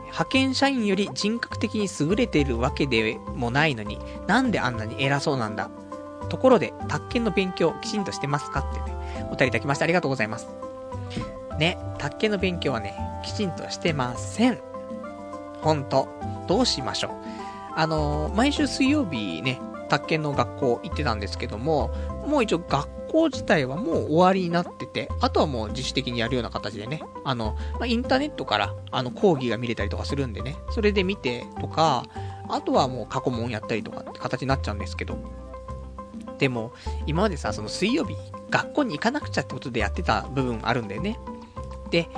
派遣社員より人格的に優れているわけでもないのに、なんであんなに偉そうなんだ。ところで、宅建の勉強きちんとしてますかってね、お便りいただきましてありがとうございます。ね、宅建の勉強はね、きちんとしてません。ほんと、どうしましょう。あのー、毎週水曜日ね、宅建の学校行ってたんですけども、もう一応学校自体はもう終わりになってて、あとはもう自主的にやるような形でね、あの、まあ、インターネットから、あの、講義が見れたりとかするんでね、それで見てとか、あとはもう過去問やったりとかって形になっちゃうんですけど、でも、今までさ、その水曜日、学校に行かなくちゃってことでやってた部分あるんだよね。で、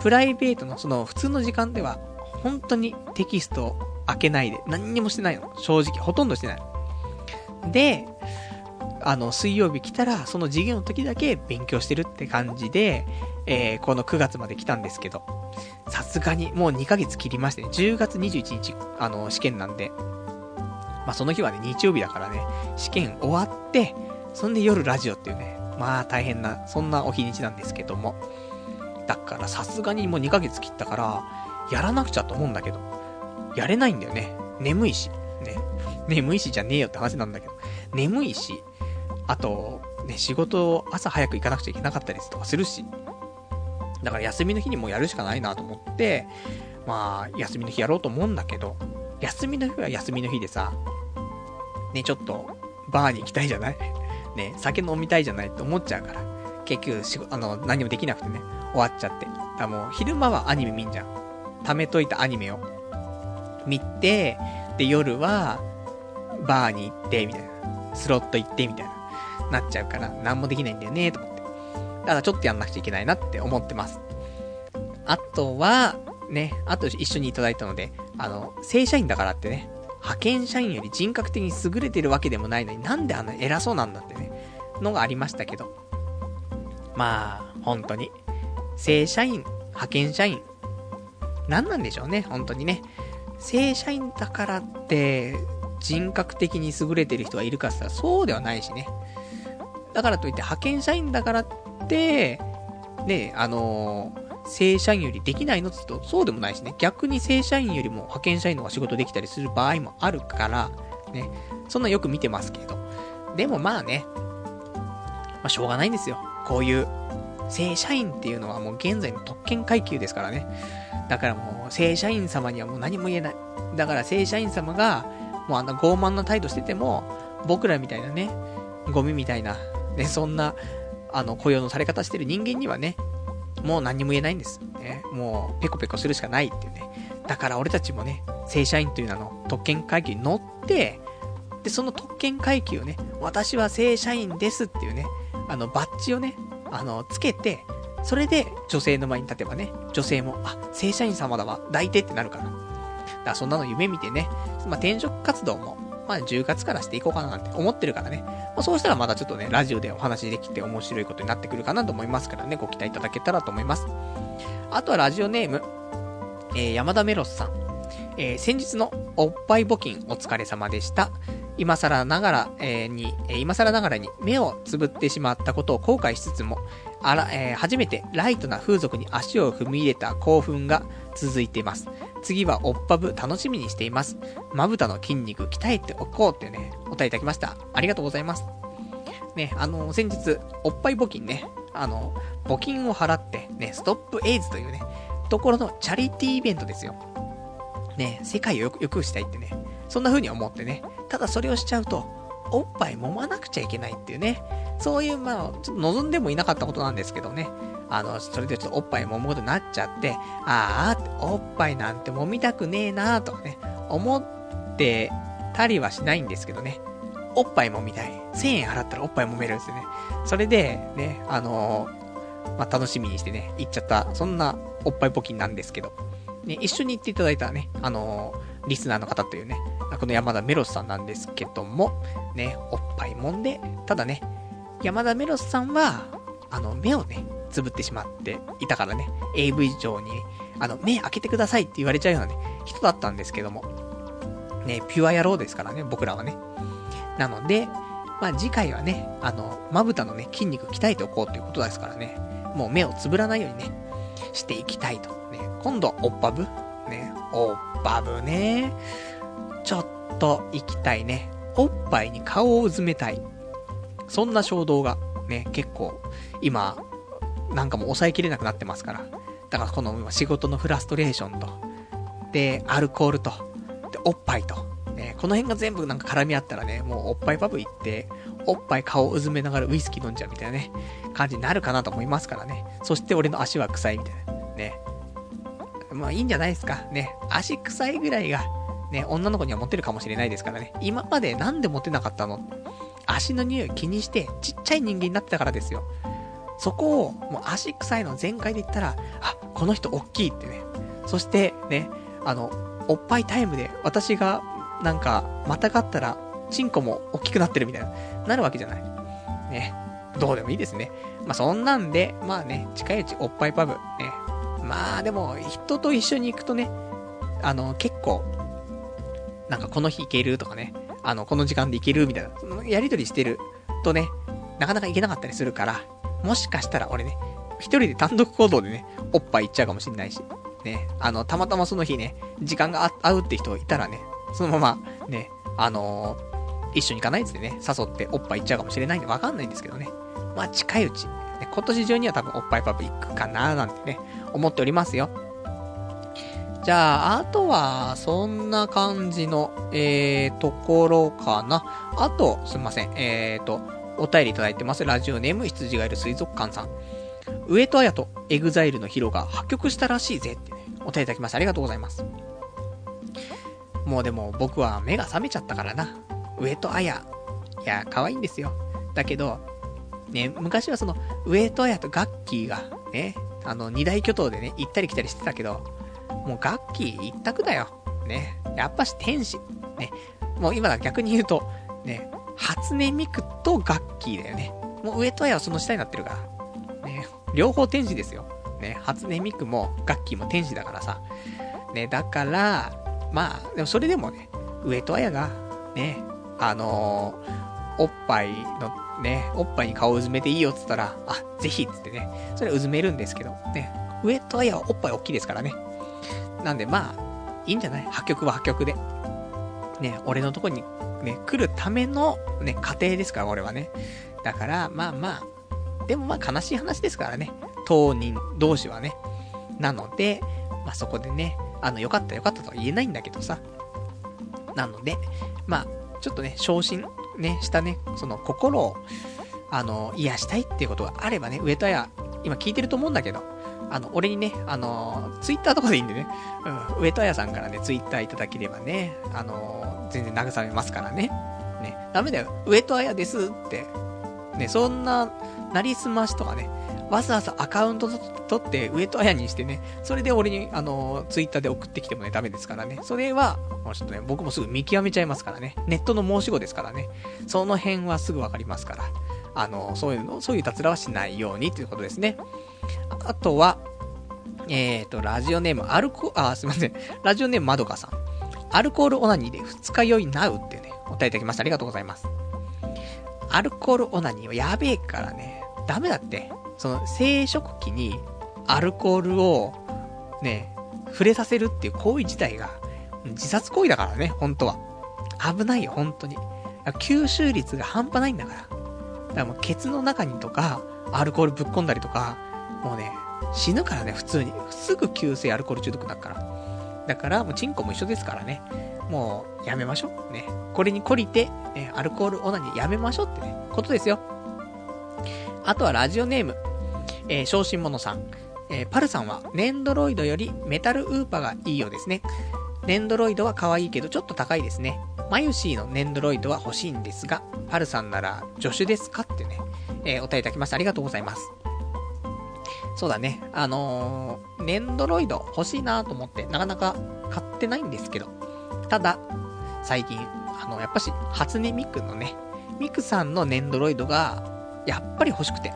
プライベートのその普通の時間では、本当にテキストを開けないで、何にもしてないの。正直、ほとんどしてない。で、あの、水曜日来たら、その授業の時だけ勉強してるって感じで、えー、この9月まで来たんですけど、さすがにもう2ヶ月切りましてね、10月21日、あの、試験なんで、まあ、その日はね、日曜日だからね、試験終わって、そんで夜ラジオっていうね、まあ大変な、そんなお日にちなんですけども。だからさすがにもう2ヶ月切ったから、やらなくちゃと思うんだけど、やれないんだよね。眠いし。ね。眠いしじゃねえよって話なんだけど。眠いし、あと、ね、仕事朝早く行かなくちゃいけなかったりとかするし。だから休みの日にもやるしかないなと思って、まあ、休みの日やろうと思うんだけど、休みの日は休みの日でさ、ね、ちょっと、バーに行きたいじゃない？ね、酒飲みたいじゃない？って思っちゃうから。結局、あの、何もできなくてね、終わっちゃって。だもう、昼間はアニメ見んじゃん。貯めといたアニメを。見て、で、夜は、バーに行って、みたいな。スロット行って、みたいな。なっちゃうから、何もできないんだよね、と思って。だからちょっとやんなくちゃいけないなって思ってます。あとは、ね、あと一緒にいただいたので、あの、正社員だからってね、派遣社員より人格的に優れてるわけでもないのになんであんな偉そうなんだってね、のがありましたけど。まあ、本当に。正社員、派遣社員。何なんでしょうね、本当にね。正社員だからって、人格的に優れてる人がいるかって言ったらそうではないしね。だからといって派遣社員だからって、ね、あのー正社員よりできないのって言うと、そうでもないしね。逆に正社員よりも派遣社員の方が仕事できたりする場合もあるから、ね。そんなよく見てますけど。でもまあね、まあしょうがないんですよ。こういう、正社員っていうのはもう現在の特権階級ですからね。だからもう、正社員様にはもう何も言えない。だから正社員様が、もうあんな傲慢な態度してても、僕らみたいなね、ゴミみたいな、ね、そんな、あの、雇用のされ方してる人間にはね、もう何も言えないんです。ね、もう、ペコペコするしかないっていうね。だから俺たちもね、正社員という名の特権階級に乗って、で、その特権階級をね、私は正社員ですっていうね、あの、バッジをね、あの、つけて、それで女性の前に立てばね、女性も、あ、正社員様だわ、抱いてってなるから。だからそんなの夢見てね、まあ、転職活動も、まあ、10月からしていこうかななんて思ってるからね。まあ、そうしたらまたちょっとね、ラジオでお話できて面白いことになってくるかなと思いますからね、ご期待いただけたらと思います。あとはラジオネーム、えー、山田メロスさん。えー、先日のおっぱい募金お疲れ様でした。今更ながら、え、に、今更ながらに目をつぶってしまったことを後悔しつつも、あら、えー、初めてライトな風俗に足を踏み入れた興奮が続いています。次はおっぱぶ楽しみにしています。まぶたの筋肉鍛えておこうってね、お答えいただきました。ありがとうございます。ね、あの、先日、おっぱい募金ね、あの、募金を払って、ね、ストップエイズというね、ところのチャリティーイベントですよ。ね、世界をよく良くしたいってね、そんな風に思ってね、ただそれをしちゃうと、おっぱい揉まなくちゃいけないっていうね、そういう、まあ、ちょっと望んでもいなかったことなんですけどね、あの、それでちょっとおっぱい揉むことになっちゃって、ああ、おっぱいなんて揉みたくねえなーとかね、思ってたりはしないんですけどね。おっぱい揉みたい。1000円払ったらおっぱい揉めるんですよね。それで、ね、あのー、まあ、楽しみにしてね、行っちゃった、そんなおっぱい募金なんですけど、ね、一緒に行っていただいたね、あのー、リスナーの方というね、この山田メロスさんなんですけども、ね、おっぱいもんで、ただね、山田メロスさんは、あの、目をね、つぶってしまっていたからね、AV 上に、あの、目開けてくださいって言われちゃうようなね、人だったんですけども、ね、ピュア野郎ですからね、僕らはね。なので、まあ次回はね、あの、まぶたのね、筋肉鍛えておこうということですからね、もう目をつぶらないようにね、していきたいと。ね、今度はおっぱぶね、おっぱぶね、ちょっと行きたいね。おっぱいに顔をうずめたい。そんな衝動がね、結構、今、なんかもう抑えきれなくなってますから。だからこの仕事のフラストレーションと、で、アルコールと、で、おっぱいと、ね、この辺が全部なんか絡み合ったらね、もうおっぱいパブ行って、おっぱい顔をうずめながらウイスキー飲んじゃうみたいなね、感じになるかなと思いますからね。そして俺の足は臭いみたいな。ね。まあいいんじゃないですか。ね。足臭いぐらいが、ね、女の子にはモテるかもしれないですからね。今までなんでモテなかったの？足の匂い気にしてちっちゃい人間になってたからですよ。そこを、もう足臭いの全開で言ったら、あ、この人大きいってね。そしてね、あの、おっぱいタイムで私がなんか、またがったら、チンコも大きくなってるみたいな、なるわけじゃない。ね。どうでもいいですね。まあ、そんなんで、まあね、近いうちおっぱいパブ、ね。まあ、でも、人と一緒に行くとね、あの、結構、なんかこの日行けるとかね、あの、この時間で行けるみたいな、やりとりしてるとね、なかなか行けなかったりするから、もしかしたら俺ね、一人で単独行動でね、おっぱい行っちゃうかもしんないし、ね、あの、たまたまその日ね、時間が合うって人いたらね、そのまま、ね、あのー、一緒に行かないっつってね、誘っておっぱい行っちゃうかもしれないんでわかんないんですけどね。まあ、近いうち、ね、今年中には多分おっぱいパブ行くかななんてね、思っておりますよ。じゃあ、あとは、そんな感じの、えー、ところかな。あと、すみません、えーと、お便りいただいてます。ラジオネーム、羊がいる水族館さん。上戸彩と EXILE の HIRO が破局したらしいぜってね、お便りいただきました。ありがとうございます。もうでも僕は目が覚めちゃったからな。上戸彩。いや、可愛いんですよ。だけど、ね、昔はその、上戸彩とガッキーが、ね、あの、二大巨頭でね、行ったり来たりしてたけど、もうガッキー一択だよ。ね。やっぱし天使。ね。もう今だ逆に言うと、ね、初音ミクとガッキーだよね。もう上戸彩はその下になってるから。ね。両方天使ですよ。ね。初音ミクもガッキーも天使だからさ。ね。だから、まあ、でもそれでもね、上戸彩が、ね、あのー、おっぱいのね、おっぱいに顔をうずめていいよって言ったら、あ、ぜひっつってね、それうずめるんですけど、ね、上戸彩はおっぱい大きいですからね。なんでまあ、いいんじゃない？破局は破局で。ね、俺のとこにね、来るためのね、過程ですから、俺はね。だから、まあまあ、でもまあ悲しい話ですからね。当人同士はね。なので、まあそこでね、あの、よかったよかったとは言えないんだけどさ。なので、まあ、ちょっとね、昇進、ね、したね、その心を、あの、癒したいっていうことがあればね、上戸屋、今聞いてると思うんだけど、あの、俺にね、あの、ツイッターとかでいいんでね、うん、上戸屋さんからね、ツイッターいただければね、あの、全然慰めますからね。ね、ダメだよ、上戸屋ですって、ね、そんな、なりすましとかね、わざわざアカウント取って上戸彩にしてね、それで俺に、あの、ツイッターで送ってきてもね、ダメですからね。それは、もうちょっとね、僕もすぐ見極めちゃいますからね。ネットの申し子ですからね。その辺はすぐわかりますから。あの、そういうの、そういう雑らはしないようにということですね。あとは、えーと、ラジオネーム、アルコ、あ、すいません。ラジオネーム、まどかさん。アルコールオナニーで二日酔いなうってね、お答えいただきました。ありがとうございます。アルコールオナニーはやべえからね、ダメだって。その生殖器にアルコールをね、触れさせるっていう行為自体が自殺行為だからね、本当は。危ないよ、本当に。吸収率が半端ないんだから。だからもうケツの中にとか、アルコールぶっ込んだりとか、もうね、死ぬからね、普通に。すぐ急性アルコール中毒になるから。だから、もうチンコも一緒ですからね。もう、やめましょう。ね。これに懲りて、ね、アルコールオナニーやめましょうってね、ことですよ。あとはラジオネーム、えー、昇進者さん。えー、パルさんは、ネンドロイドよりメタルウーパがいいようですね。ネンドロイドは可愛いけどちょっと高いですね。マユシーのネンドロイドは欲しいんですが、パルさんなら助手ですかってね、えー、お便りいただきました。ありがとうございます。そうだね。あのー、ネンドロイド欲しいなと思って、なかなか買ってないんですけど、ただ、最近、あの、やっぱし、初音ミクのね、ミクさんのネンドロイドが、やっぱり欲しくて。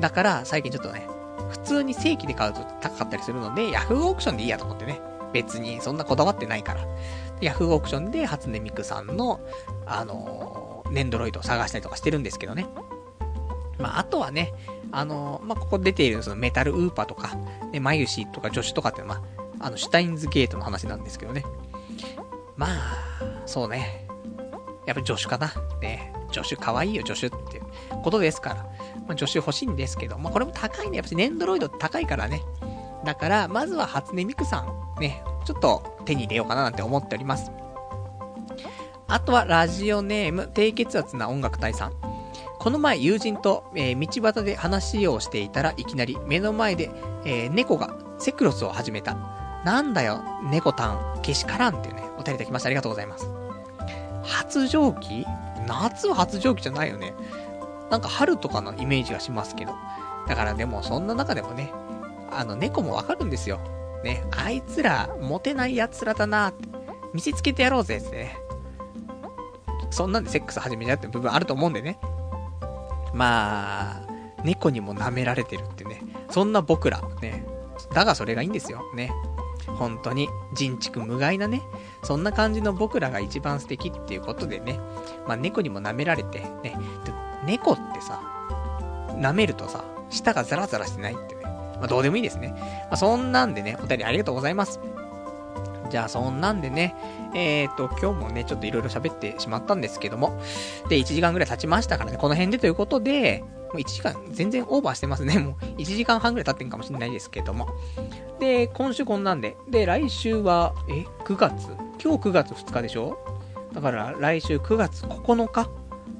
だから、最近ちょっとね、普通に正規で買うと高かったりするので、ヤフーオークションでいいやと思ってね。別にそんなこだわってないから。ヤフーオークションで初音ミクさんの、あのー、ネンドロイドを探したりとかしてるんですけどね。まあ、あとはね、あの、まあ、ここ出ているそのメタルウーパーとか、ね、マユシとかジョシュとかって、まあ、あの、シュタインズゲートの話なんですけどね。まあ、そうね。やっぱり助手かな。ね。助手可愛いよ、助手っていうことですから。まあ、助手欲しいんですけど、まあ、これも高いね。やっぱりネンドロイド高いからね。だから、まずは初音ミクさん、ね、ちょっと手に入れようかななんて思っております。あとは、ラジオネーム、低血圧な音楽隊さん。この前、友人と、えー、道端で話をしていたらいきなり目の前で、えー、猫がセクロスを始めた。なんだよ、猫たん、けしからんっていうね、お便りいただきました。ありがとうございます。発情期？夏は発情期じゃないよね。なんか春とかのイメージがしますけど。だからでもそんな中でもね、あの猫もわかるんですよ。ね、あいつら、モテない奴らだなって、見せつけてやろうぜってね。そんなんでセックス始めちゃって部分あると思うんでね。まあ、猫にも舐められてるってね。そんな僕ら、ね。だがそれがいいんですよ。ね。本当に、人畜無害なね。そんな感じの僕らが一番素敵っていうことでね。まあ猫にも舐められて、ね。猫ってさ、舐めるとさ、舌がザラザラしてないってね。まあどうでもいいですね。まあそんなんでね、お便りありがとうございます。じゃあそんなんでね、えーと、今日もね、ちょっといろいろ喋ってしまったんですけども、で、1時間ぐらい経ちましたからね、この辺でということで、もう1時間全然オーバーしてますね。もう1時間半ぐらい経ってんかもしれないですけども。で、今週こんなんで。で、来週は、え、9月？今日9月2日でしょ？だから来週9月9日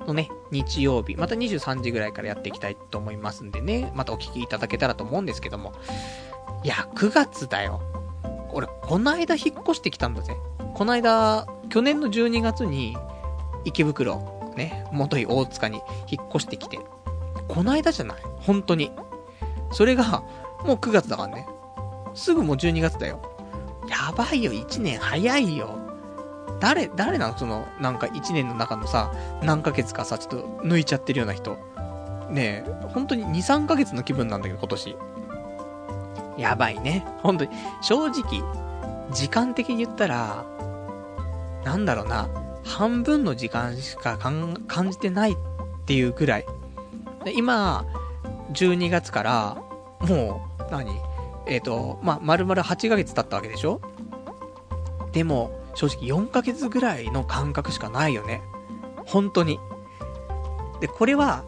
のね、日曜日、また23時ぐらいからやっていきたいと思いますんでね、またお聞きいただけたらと思うんですけども。いや、9月だよ。俺、この間引っ越してきたんだぜ。この間、去年の12月に、池袋、ね、元い大塚に引っ越してきて。この間じゃない本当に。それが、もう9月だからね。すぐもう12月だよ。やばいよ、1年早いよ。誰、誰なの？その、なんか1年の中のさ、何ヶ月かさ、ちょっと抜いちゃってるような人。ねえ、本当に2、3ヶ月の気分なんだけど、今年。やばいね。本当に。正直、時間的に言ったら、なんだろうな、半分の時間しか感じてないっていうぐらい。で今、12月から、もう、何？えっ、ー、と、まあ、丸々8ヶ月経ったわけでしょ？でも、正直4ヶ月ぐらいの感覚しかないよね。本当に。で、これは、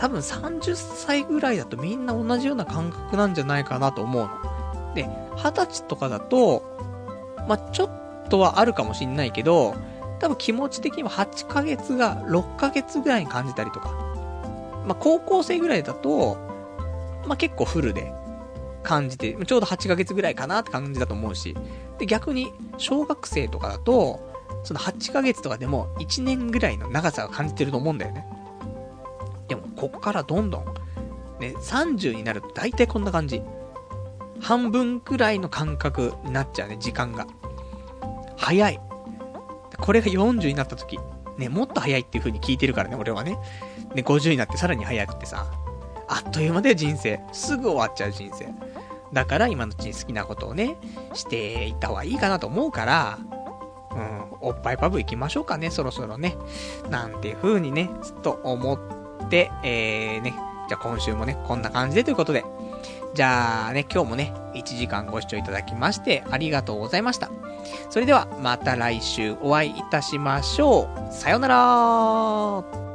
多分30歳ぐらいだとみんな同じような感覚なんじゃないかなと思うの。で、20歳とかだと、まあ、ちょっとはあるかもしんないけど、多分気持ち的には8ヶ月が6ヶ月ぐらいに感じたりとか。まあ、高校生ぐらいだと、まあ、結構フルで感じて、ちょうど8ヶ月ぐらいかなって感じだと思うし。で、逆に、小学生とかだと、その8ヶ月とかでも1年ぐらいの長さを感じてると思うんだよね。でも、こっからどんどん、ね、30になると大体こんな感じ。半分くらいの感覚になっちゃうね、時間が。早い。これが40になった時、ね、もっと早いっていう風に聞いてるからね、俺はね。で、50になってさらに早くてさ、あっという間で人生。すぐ終わっちゃう人生。だから今のうちに好きなことをね、していった方がいいかなと思うから、うん、おっぱいパブ行きましょうかね、そろそろね。なんていう風にね、ずっと思って、えーね、じゃあ今週もね、こんな感じでということで、じゃあね、今日もね、1時間ご視聴いただきまして、ありがとうございました。それでは、また来週お会いいたしましょう。さよなら